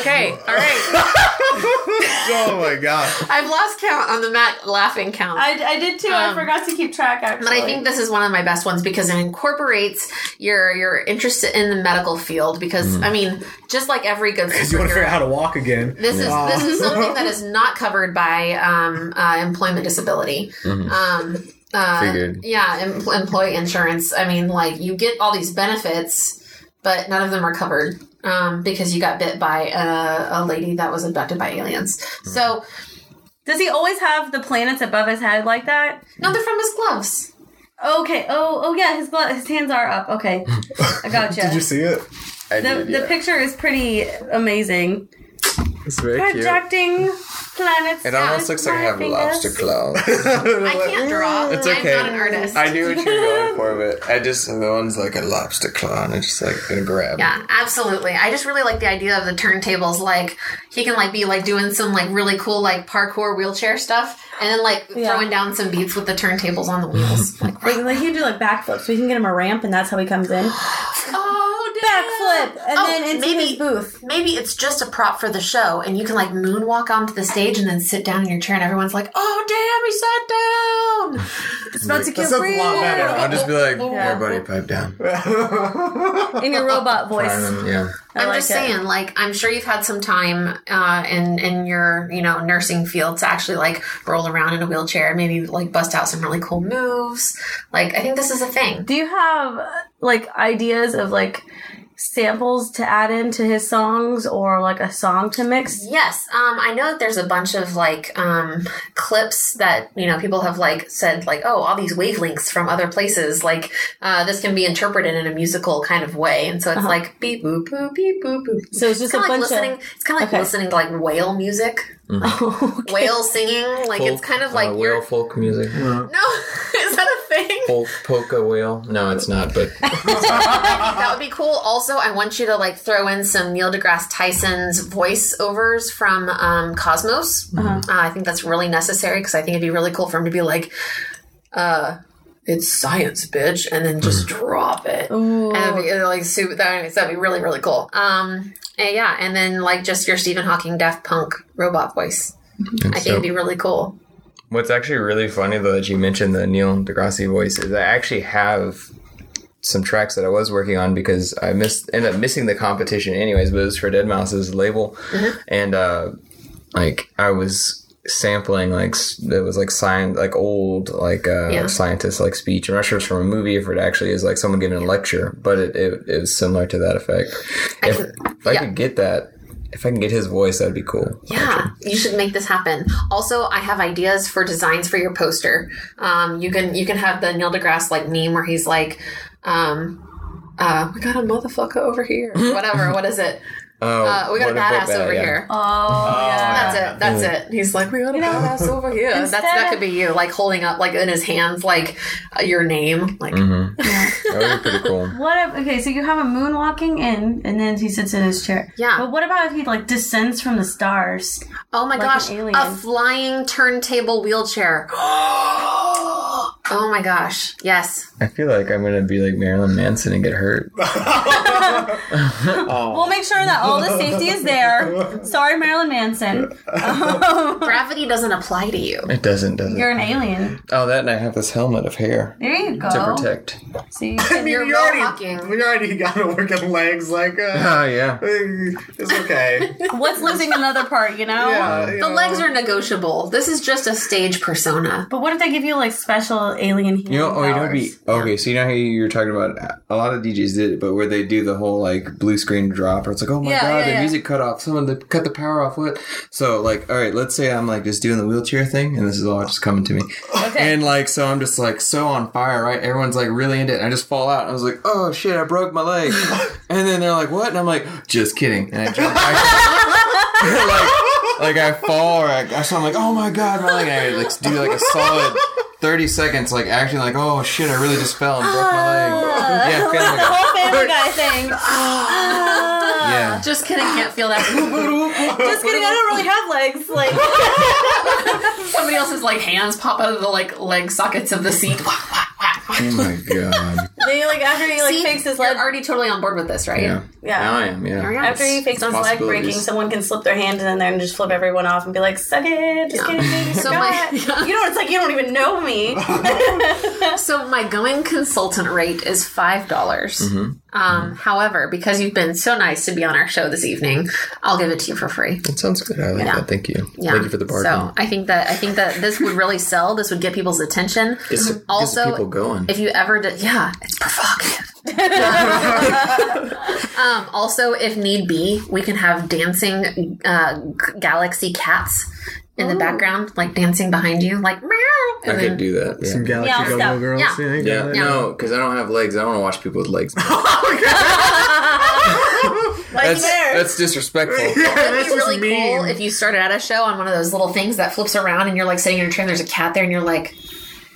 Okay, all right. oh my god. I've lost count on the Matt laughing count. I, I did too. I Um, forgot to keep track. Actually, But I think this is one of my best ones because it incorporates your your interest in the medical field. Because I mean, just like every good You want to figure out how to walk again. this is this is something that is not covered by um, uh, employment disability. Um, uh, Figured. Yeah, em- employee insurance. I mean, like you get all these benefits, but none of them are covered um, because you got bit by a, a lady that was abducted by aliens. So Does he always have the planets above his head like that? no, they're from his gloves. Okay. Oh, oh yeah. His glo- his hands are up. Okay, I got gotcha. Did you see it? I the did, the picture is pretty amazing. It's very cute. Projecting planets. It almost looks like I have fingers. lobster claws. I can't draw. It's okay. I'm not an artist. I knew what you were going for, but I just the one's like a lobster claw, and it's just like gonna grab. Yeah, absolutely. I just really like the idea of the turntables. Like he can like be like doing some like really cool like parkour wheelchair stuff, and then like Yeah. throwing down some beats with the turntables on the wheels. like, Like, like he can do like backflips. We can get him a ramp, and that's how he comes in. oh, damn. Backflip and Oh, then into maybe- his booth. Maybe it's just a prop for the show, and you can like moonwalk onto the stage and then sit down in your chair, and everyone's like, "Oh, damn, he sat down." It's about to That get sounds a lot better. I'll just be like, Yeah. everybody pipe down. in your robot voice. Yeah. I I'm like just it. saying, like, I'm sure you've had some time uh, in in your you know nursing field to actually like roll around in a wheelchair, maybe like bust out some really cool moves. Like, I think this is a thing. Do you have like ideas of like samples to add into his songs or like a song to mix? Yes, um, I know that there's a bunch of like um, clips that you know people have like said like, oh, all these wavelengths from other places. Like uh, this can be interpreted in a musical kind of way, and so it's like beep boop boop beep boop boop. So it's just It's a like bunch listening. of. It's kind of like Okay. listening to like whale music, Okay. whale singing. Like it's kind of like uh, you're whale folk music. no, is that a thing? Folk, polka whale? No, it's not. But That would be cool. Also, I want you to like throw in some Neil deGrasse Tyson's voiceovers from um, Cosmos. uh I think that's really necessary because I think it'd be really cool for him to be like, uh, "It's science, bitch," and then just drop it. Ooh. And be like super. That, that'd be really really cool. Um, and yeah, and then like just your Stephen Hawking Daft Punk robot voice. I think it'd be really cool. What's actually really funny though that you mentioned the Neil deGrasse voice is I actually have some tracks that I was working on because I missed ended up missing the competition anyways, but it was for Deadmau5's label, and uh, like I was sampling like it was like science like old like uh Yeah. scientist like speech i'm not sure it's from a movie if it actually is like someone giving a lecture but it, it, it was similar to that effect I if, if i could get that if i can get his voice that'd be cool Yeah, you should make this happen. Also, I have ideas for designs for your poster. Um, you can you can have the Neil deGrasse like meme where he's like, um, uh, "We got a motherfucker over here." Whatever. what is it? Oh Uh, we got a badass over yeah. here. Oh, yeah. That's it. That's it. He's like, we got a badass over here. That's that could be you, like holding up, like in his hands, like uh, your name. Like, that would be pretty cool What if, okay, so you have a moonwalking in, and then he sits in his chair. Yeah. But what about if he like descends from the stars? oh my Like gosh, an alien. a flying turntable wheelchair. oh my gosh, yes. I feel like I'm gonna be like Marilyn Manson and get hurt. We'll make sure that all the safety is there. Sorry, Marilyn Manson. Gravity doesn't apply to you. It doesn't, does it? You're an alien. Oh, that and I have this helmet of hair There you go. to protect. So you I mean, You're you already, we already got to work on legs. Like, uh, Oh yeah. it's okay. what's losing another part, you know? Yeah, you The know. legs are negotiable. This is just a stage persona. But what if they give you like special alien healing You know, oh, you know, powers? be okay. So you know how you were talking about a lot of DJs did it, but where they do the whole like blue screen drop, or it's like, oh my Yeah, god, yeah, the yeah. music cut off. Someone they cut the power off. What? So like, all right, let's say I'm like just doing the wheelchair thing, and this is all just coming to me. Okay. And like, so I'm just like so on fire, right? Everyone's like really into it. And I just fall out. And I was like, oh shit, I broke my leg. and then they're like, what? And I'm like, just kidding. And I jump back. like, like I fall, or I, so I'm like, oh my god, my leg. And I like do like a solid. 30 seconds, like acting like, oh shit, I really just fell and broke my leg. Ah. Yeah, the family guy. whole Family Guy thing. Ah. Ah. Yeah. Just kidding, can't feel that. Just kidding. I don't really have legs. Like, Somebody else's like hands pop out of the like leg sockets of the seat. Oh my god. they like after he like See, fakes his You're leg. already totally on board with this, right? Yeah. Yeah. Now I am, yeah. There we go. After he fakes his leg breaking, someone can slip their hand in there and just flip everyone off and be like, "Suck it, just Yeah. kidding, baby, So forgot." my- you know, it's like you don't even know me. So my going consultant rate is five dollars. Um, however, because you've been so nice to be on our show this evening, I'll give it to you for free. That sounds good. I like Yeah. that. Thank you. Yeah. Thank you for the bargain. So I think that I think that this would really sell. This would get people's attention. Gets the- gets the also, people going. if you ever did, yeah, it's provocative. um, also, if need be, we can have dancing uh, galaxy cats in the background, like dancing behind you, like meow. I And could do that. Yeah. Some Galaxy Yeah, Go stuff. Girls. Yeah. you Yeah, got no, because I don't have legs. I don't want to watch people with legs. Like That's there. that's disrespectful. It'd That's be really mean. cool if you started at a show on one of those little things that flips around and you're like sitting in a chair and there's a cat there and you're like,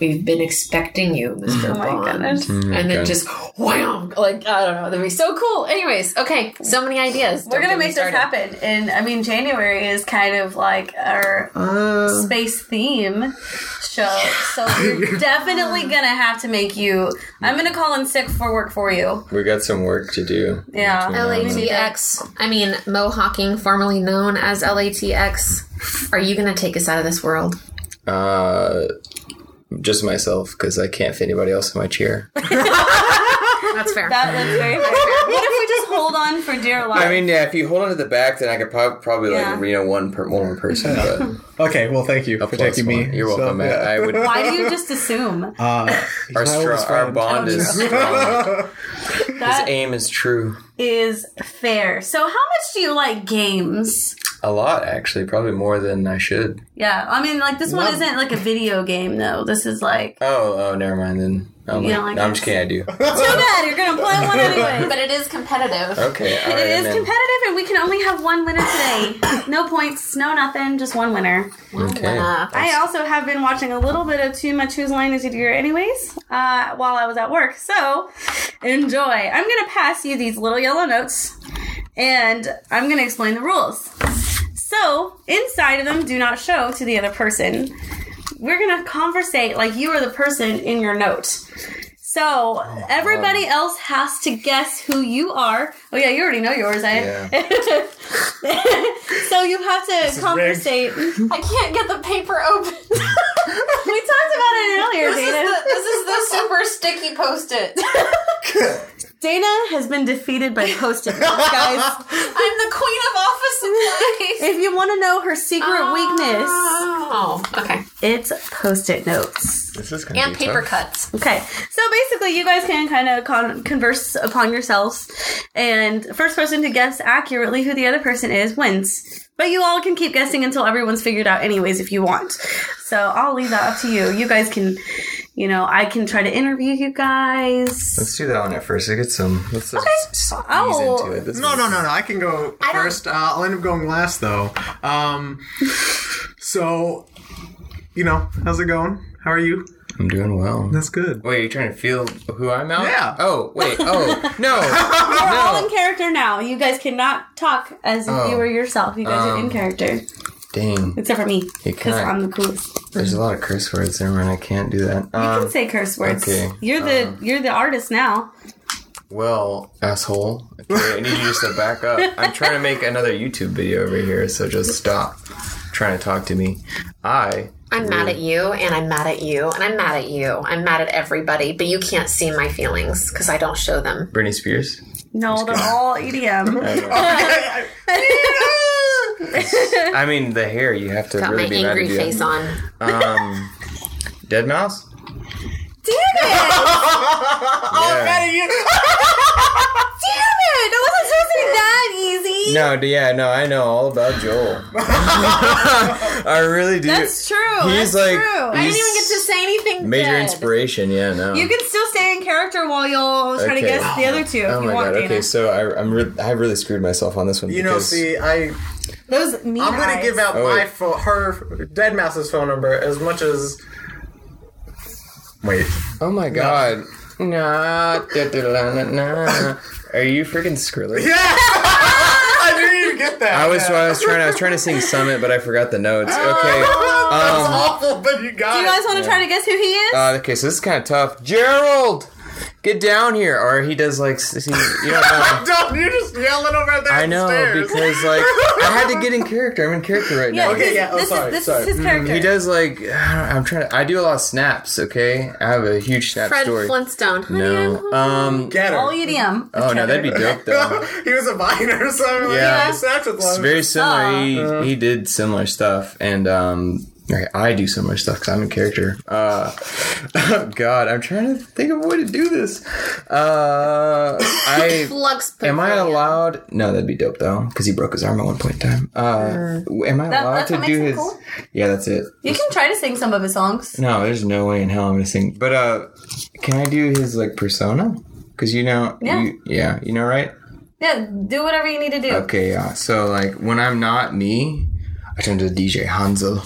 we've been expecting you, Mr. Oh my Bond. goodness. And then Okay. just wham! Like I don't know, that'd be so cool. Anyways, okay, so many ideas. We're Don't gonna make this happen, and I mean January is kind of like our Uh, space theme show, so we're definitely gonna have to make you. I'm gonna call in sick for work for you. we got some work to do. Yeah. between now and then. LATX. I mean, Mohawking, formerly known as LATX. Are you going to take us out of this world? Uh, just myself because I can't fit anybody else in my chair. That's fair. That that's very fair. What if we just hold on for dear life? I mean, yeah, if you hold on to the back, then I could prob- probably like Yeah. you know one per- one more person. But Okay, well, thank you a for plus taking me. You're welcome, So, Matt. yeah. I would. why do you just assume Uh, Our, my stro- oldest our friend. bond is strong. His that aim is true. is fair? So, how much do you like games? A lot, actually, probably more than I should. Yeah, I mean, like this one Love- isn't like a video game though. This is like Oh, oh, never mind then. I'm You like, don't like no, I'm just kidding. I do. too bad. You're gonna play one anyway. but it is competitive. Okay, all right. It is I'm competitive, and we can only have one winner today. No points, no nothing, just one winner. Okay. Uh, I also have been watching a little bit of Too Much Whose Line Is It Here, anyways, uh, while I was at work. So enjoy. I'm gonna pass you these little yellow notes, and I'm gonna explain the rules. So inside of them, do not show to the other person. We're gonna conversate like you are the person in your note. So everybody else has to guess who you are. Oh yeah, you already know yours, eh? so you have to is conversate. I can't get the paper open. We talked about it earlier, Dana. this is the super sticky post-it. Dana has been defeated by post-it notes, guys. I'm the queen of office supplies. If you want to know her secret ah. weakness, Oh, okay. it's post-it notes. This is And be paper tough. cuts. Okay, so basically, you guys can kind of con- converse upon yourselves, and first person to guess accurately who the other person is wins. But you all can keep guessing until everyone's figured out, anyways, if you want. So I'll leave that up to you. You guys can, you know, I can try to interview you guys. Let's do that one at first. I get some. Let's just ease Oh. into it. This No, is- no, no, no. I can go I first. Uh, I'll end up going last, though. Um, so, you know, how's it going? How are you? I'm doing well. That's good. Wait, you're trying to feel who I'm out? Yeah. Oh, wait. Oh, no. We're all in character now. You guys cannot talk as if Oh. you were yourself. You guys are in Um, character, Dang. except for me, You because can't. I'm the coolest. There's a lot of curse words there, man. I can't do that. You Um, can say curse words. okay, You're the um, you're the artist now. well, asshole. Okay, I need you just to back up. I'm trying to make another YouTube video over here, so just stop trying to talk to me. I. I'm mad at you, and I'm mad at you, and I'm mad at you. I'm mad at everybody, but you can't see my feelings because I don't show them. Britney Spears. No, they're all EDM. I mean, the hair, you have to Got really my be mad angry to do face that. on. Um, Deadmau5? Damn it! Yeah. Damn it! That wasn't supposed to be that easy. No, d- yeah, no, I know all about Joel. I really do. That's true. He's That's like- true. I didn't even get to say anything. Major good. inspiration, yeah, no. You can still stay in character while you'll try to Okay. guess the other two if Oh you my want, god. Dana. Okay, so I, I'm re- I really screwed myself on this one. You know, because- see, I Those mean I'm gonna eyes. give out Oh, my wait. phone, her Deadmau5's phone number as much as. Wait. Oh my god. Nah, da, da, da, na, na. Are you freaking Skrillex? Yeah, I didn't even get that. I was, I was trying. I was trying to sing Summit, but I forgot the notes. Okay. That's Um. awful, but you got Do you it. guys want to try to guess who he is? Uh, okay, so this is kind of tough. Gerald, get down here, or he does like s- he, you don't know. Don't you're just yelling over there. I at the know because like I had to get in character. I'm in character right yeah, now. Okay, yeah, oh, this sorry, is this sorry. is his character. He does like I don't, I'm trying to. I do a lot of snaps. Okay, I have a huge snap Fred story. Flintstone. Honey, No. Um. Get her. all EDM. Oh no, that'd be dope though. he was a miner, so like, Yeah. yeah, snapped with It's very similar. He he did similar stuff, and um, okay, I do so much stuff because I'm in character. Uh, oh God, I'm trying to think of a way to do this. Uh, I Flux. am I allowed? No, that'd be dope though because he broke his arm at one point in time. Uh, am I That- allowed that's to what do makes his? cool? Yeah, that's it. You can try to sing some of his songs. No, there's no way in hell I'm gonna sing. But uh, can I do his like persona? Because you know, Yeah. you, yeah, you know, right? Yeah, do whatever you need to do. Okay, yeah. So like when I'm not me, I turn to DJ Hanzel.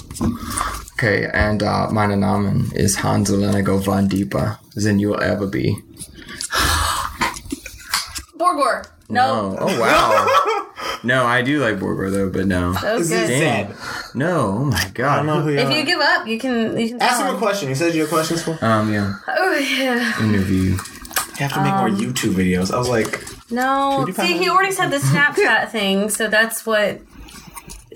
Okay, and uh, meine Namen is Hansel and I go Von Deepa than you will ever be. Borgore. No. No. Oh wow. no, I do like Borgore though, but no. That was good. Damn. No. Oh my I don't god. know who you If are. you give up, you can. You can Ask tell him a question. He says you have questions for. Um. Yeah. Oh yeah. Interview. You have to make more Um, YouTube videos. I was like, No. See, he already said the Snapchat thing, so that's what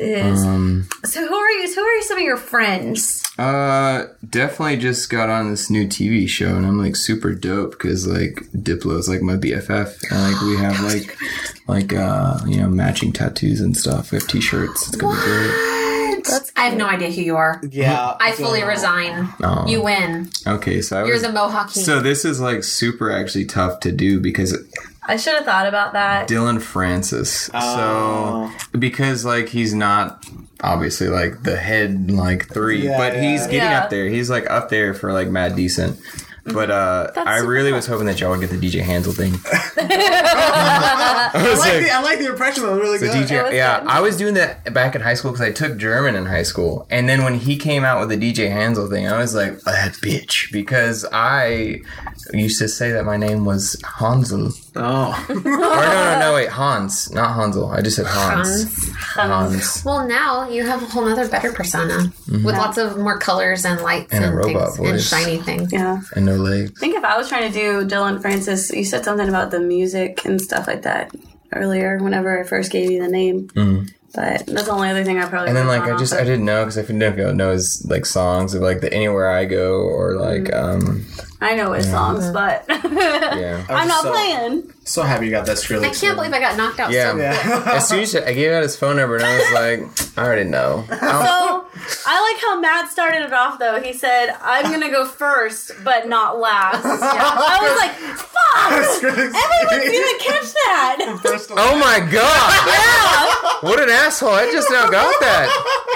is. Um. so who are you? Who are some of your friends? Uh. Definitely just got on this new TV show, and I'm like super dope because like Diplo is like my BFF, and like we have like like uh you know matching tattoos and stuff. We have T-shirts. It's gonna be great. That's I have no idea who you are. yeah. I fully resign. Oh. You win. Okay, so I You're was. the Mohawk King. so this is like super actually tough to do because I should have thought about that. Dillon Francis. Oh. So because like he's not obviously like the head like three, Yeah, but he's yeah. getting Yeah. up there. He's like up there for like mad decent. But uh I really cool. was hoping that y'all would get the DJ Hanzel thing. I like, the, I like the impression. That was really The good. DJ, was yeah, good. I was doing that back in high school because I took German in high school, and then when he came out with the DJ Hanzel thing, I was like, "Oh, that bitch, because I used to say that my name was Hansel. Oh. or no, no, no, wait, Hans, not Hansel. I just said Hans. Hans. Hans. Well, now you have a whole other better persona with lots of more colors and lights And and, a robot things and shiny things. Yeah. And no legs. I think if I was trying to do Dillon Francis, you said something about the music and stuff like that earlier. Whenever I first gave you the name, but that's the only other thing I probably. And then like I just off I didn't know because I didn't know know his like songs of like the Anywhere I Go or like um I know his songs, but yeah I'm not So- playing. So happy you got that Skrillex. I can't believe I got knocked out yeah. so Yeah. As soon as I gave out his phone number and I was like I already know. I So I like how Matt started it off though. He said, "I'm gonna go first, but not last." I was like, "Fuck!" Everyone didn't catch that. Oh my god! yeah. What an asshole! I just now got that.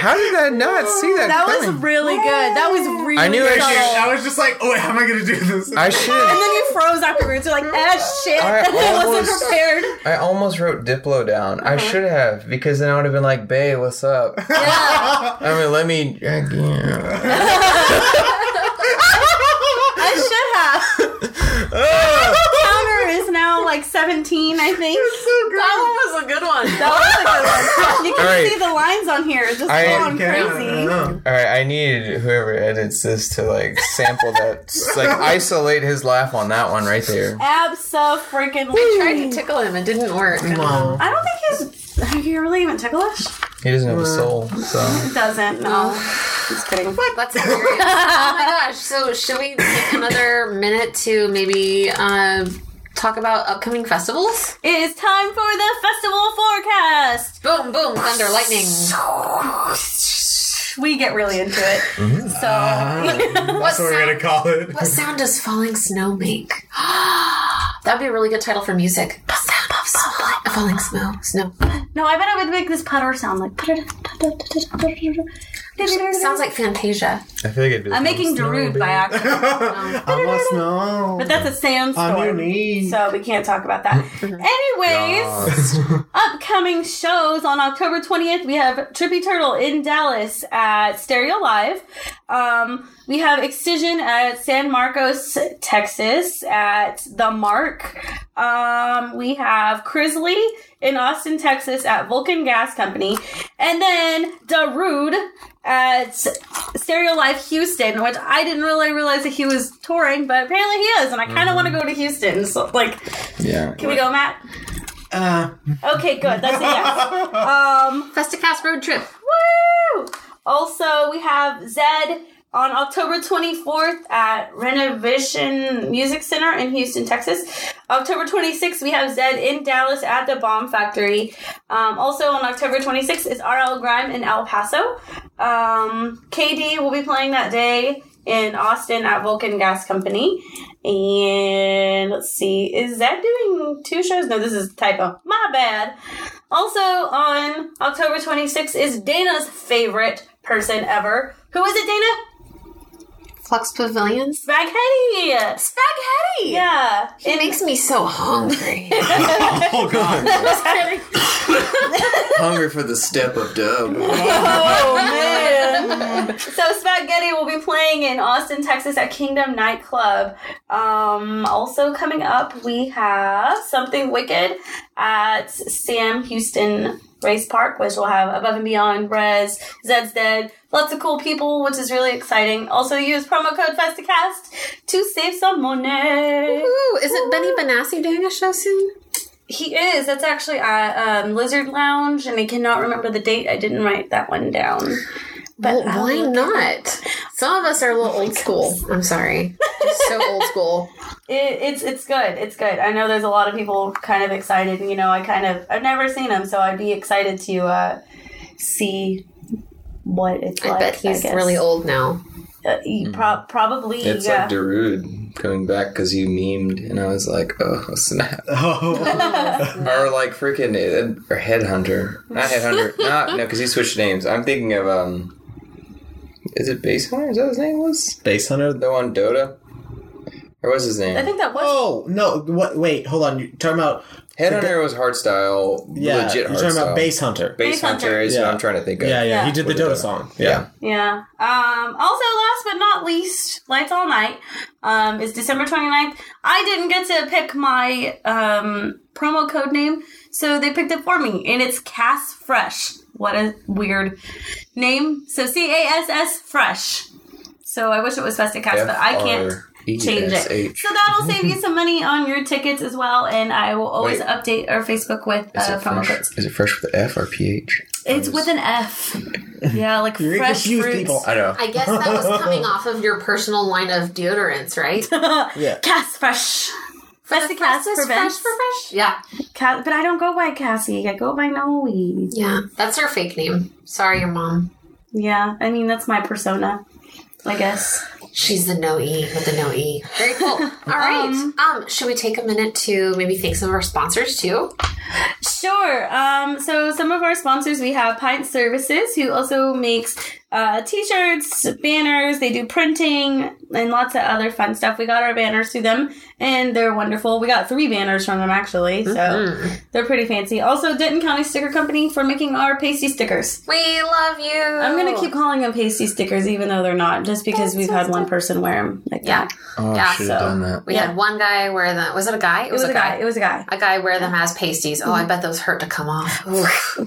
How did I not see that? That was really good. That was really. I knew I should- I was just like, oh, wait, how am I gonna do this? I should. And then you froze afterwards. You're like, "Ah, shit! I wasn't almost- prepared." I almost wrote Diplo down. I uh-huh. should have because then I would have been like, "Bae, what's up?" Yeah. I mean, let me. I should have. Oh. Counter is now like 17, I think. That one was a good one. That was a good one. You can All right. see the lines on here. It's just I- going Okay, crazy. All right, I need whoever edits this to like sample that, like isolate his laugh on that one right there. Absolutely. I tried to tickle him. It didn't work. Wow. I don't think he's. Are you really even ticklish? He doesn't have a soul, so He doesn't. No. Just kidding. That's hilarious. oh my gosh. So, should we take another minute to maybe uh, talk about upcoming festivals? It is time for the festival forecast. Boom, boom, thunder, lightning. We get really into it. Mm-hmm. So. What That's what we're sound, gonna call it. what sound does falling snow make? That'd be a really good title for music. The sound of falling, falling snow. Snow. no, I bet it would make this putter sound like. Sounds like Fantasia. I feel like it'd be I'm making Darude by accident. I must know. But that's a sandstorm. on your knees. So we can't talk about that. Anyways, upcoming shows on October 20th, we have Trippy Turtle in Dallas at Stereo Live. Um, we have Excision at San Marcos, Texas at The Marc. Um, we have Crizzly in Austin, Texas at Vulcan Gas Company. And then Darude at Stereo Live Houston, which I didn't really realize that he was touring, but apparently he is, and I kind of want to go to Houston. So, like, Yeah. can we go, Matt? Uh, Okay, good. That's a yes. Um, Festicast road trip. woo! Also, we have Zedd on October 24th at Revention Music Center in Houston, Texas. October 26th, we have Zedd in Dallas at the Bomb Factory. Um, also on October 26th is RL Grime in El Paso. Um, KD will be playing that day in Austin at Vulcan Gas Company. And let's see, is Zedd doing two shows? No, this is a typo. My bad. Also on October 26th is Dana's favorite person ever. Who is it, Dana? Flux Pavilions. Spaghetti! Spaghetti! Yeah. It makes me so hungry. oh god. Just kidding. Hungry for the step of dub. Oh man. so Spaghetti will be playing in Austin, Texas at Kingdom Nightclub. Um, also coming up, we have something wicked at Sam Houston Race Park, which will have Above and Beyond, Brez, Zeds Dead, lots of cool people, which is really exciting. Also use promo code FestiCast to save some money. Ooh, isn't Benny Benassi doing a show soon? He is. That's actually at um, Lizard Lounge, and I cannot remember the date. I didn't write that one down. But Well, why not? Some of us are a little old school. I'm sorry. Just so old school. It, it's it's good. It's good. I know there's a lot of people kind of excited. You know, I kind of I've never seen him, so I'd be excited to uh, see what it's I like. bet he's guess. really old now. Uh, he pro- probably. It's yeah. like Darude coming back because you memed, and I was like, oh snap. Oh. or like freaking uh, or Headhunter, not Headhunter, not no, because he switched names. I'm thinking of um, is it Base Hunter? Is that his name was Basshunter. the one Dota? Or what's his name? I think that was. Oh no! What? Wait, hold on. You're talking about Headhunter was hardstyle, yeah? legit hard. you're talking hardstyle. about Basshunter. Base Basshunter, Hunter. is Yeah. what I'm trying to think of. Yeah, yeah. Yeah. He did the With the Dota Dota. song. Yeah. Yeah. Um, also, last but not least, Lights All Night um, is December 29th. I didn't get to pick my um, promo code name, so they picked it for me, and it's Cass Fresh. What a weird name. So C A S S Fresh. So I wish it was Festive Cast, but I can't change it. So that'll save you some money on your tickets as well, and I will always Wait. update our Facebook with Is uh, it promo fresh? codes. Is it fresh with the F or PH? It's with an F. Yeah, like You're fresh fruits. people. I know. I guess that was coming off of your personal line of deodorants, right? Yeah. Cass Fresh. Festive Cast Fresh, prevents. fresh, fresh. Yeah, Ca- but I don't go by Cassie. I go by Noe. yeah. That's her fake name. Sorry, your mom. Yeah, I mean that's my persona. I guess. She's the no e with the no e. Very cool. All right. Um, should we take a minute to maybe thank some of our sponsors too? Sure. Um, so some of our sponsors we have Pint Services, who also makes uh, t-shirts, banners. They do printing and lots of other fun stuff. We got our banners through them, and they're wonderful. We got three banners from them actually, so they're pretty fancy. Also, Denton County Sticker Company for making our pasty stickers. We love you. I'm gonna keep calling them pasty stickers, even though they're not, just because we've had one person wear them like Yeah. that. Oh, Yeah, I should have so- done that. We Yeah. had one guy wear them. Was it a guy? It was a guy. It was a guy. A guy wear them as pasties. Oh, I bet those hurt to come off.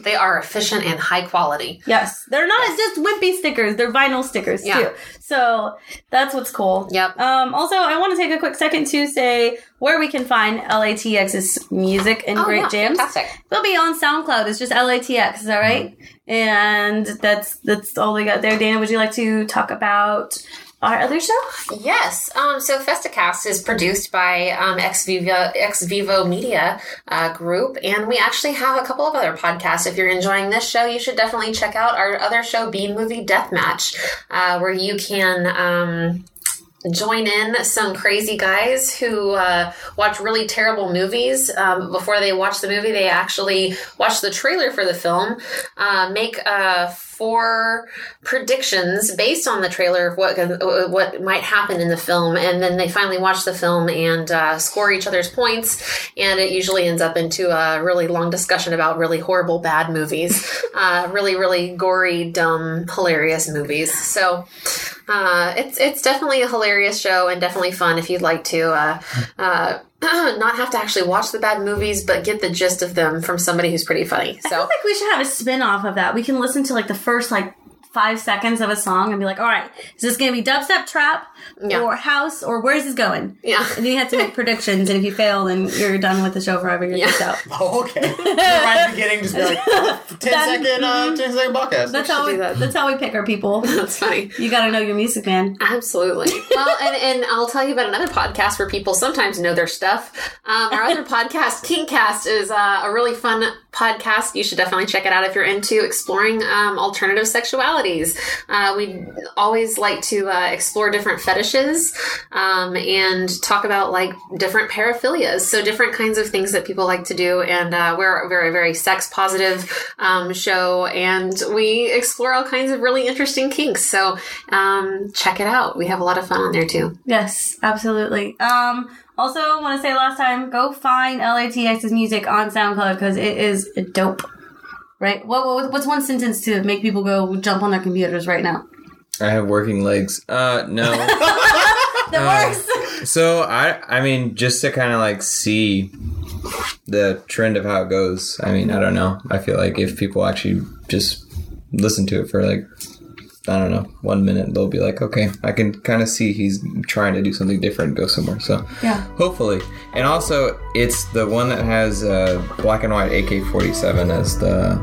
They are efficient and high quality. Yes, they're not just wimpy stickers; they're vinyl stickers Yeah. too. So that's what's cool. Yep. Um, also, I want to take a quick second to say where we can find LATX's music and Oh, great yeah, jams. fantastic. They'll be on SoundCloud. It's just LATX. Is that right? And that's that's all we got there. Dana, would you like to talk about our other show? Yes. Um, so Festicast is produced by um, Ex Vivo Ex Vivo Media uh, Group, and we actually have a couple of other podcasts. If you're enjoying this show, you should definitely check out our other show, B Movie Deathmatch, uh, where you can. Um, join in some crazy guys who uh, watch really terrible movies. Um, before they watch the movie, they actually watch the trailer for the film, uh, make uh, four predictions based on the trailer of what what might happen in the film, and then they finally watch the film and uh, score each other's points. And it usually ends up into a really long discussion about really horrible bad movies, uh, really really gory, dumb, hilarious movies. So. Uh, it's it's definitely a hilarious show and definitely fun if you'd like to uh, uh, not have to actually watch the bad movies, but get the gist of them from somebody who's pretty funny. I So feel like we should have a spin off of that. We can listen to like the first like five seconds of a song and be like, all right, is this going to be dubstep trap Yeah. or house or where's this going? yeah, And then you have to make predictions, and if you fail, then you're done with the show forever. You're Yeah. kicked out. Oh, okay. right at the beginning, just be like 10 second, uh, 10 second podcast. That's how we. that. That's how we pick our people. that's funny. You got to know your music, man. Absolutely. Well, and, and I'll tell you about another podcast where people sometimes know their stuff. Um, our other podcast, Kinkcast, is uh, a really fun podcast. You should definitely check it out if you're into exploring um, alternative sexualities. Uh, we always like to uh, explore different fetishes um, and talk about like different paraphilias. So different kinds of things that people like to do. And uh, we're a very, very sex positive um, show, and we explore all kinds of really interesting kinks. So um, check it out. We have a lot of fun on there too. Yes, absolutely. Um, also, want to say last time, go find LATX's music on SoundCloud because it is dope. Right? What, what what's one sentence to make people go jump on their computers right now? I have working legs. Uh, no. The Uh, worst. so I, I mean, just to kind of like see the trend of how it goes. I mean, I don't know. I feel like if people actually just listen to it for like, I don't know, one minute, they'll be like, okay, I can kind of see he's trying to do something different, go somewhere. So Yeah. hopefully, and also it's the one that has uh, black and white AK-47 as the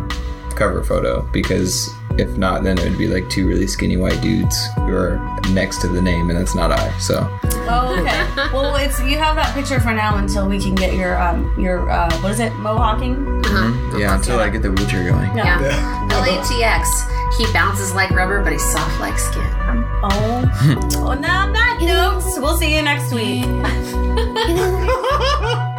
cover photo because if not, then it would be like two really skinny white dudes who are next to the name, and that's not I. So. Oh, okay. well, it's you have that picture for now until we can get your um your uh, what is it mohawking? Uh-huh. Mm-hmm. Yeah, until I get the wheelchair going. Yeah. yeah. LATX. He bounces like rubber, but he's soft like skin. Oh. oh no, I'm not. No. We'll see you next week.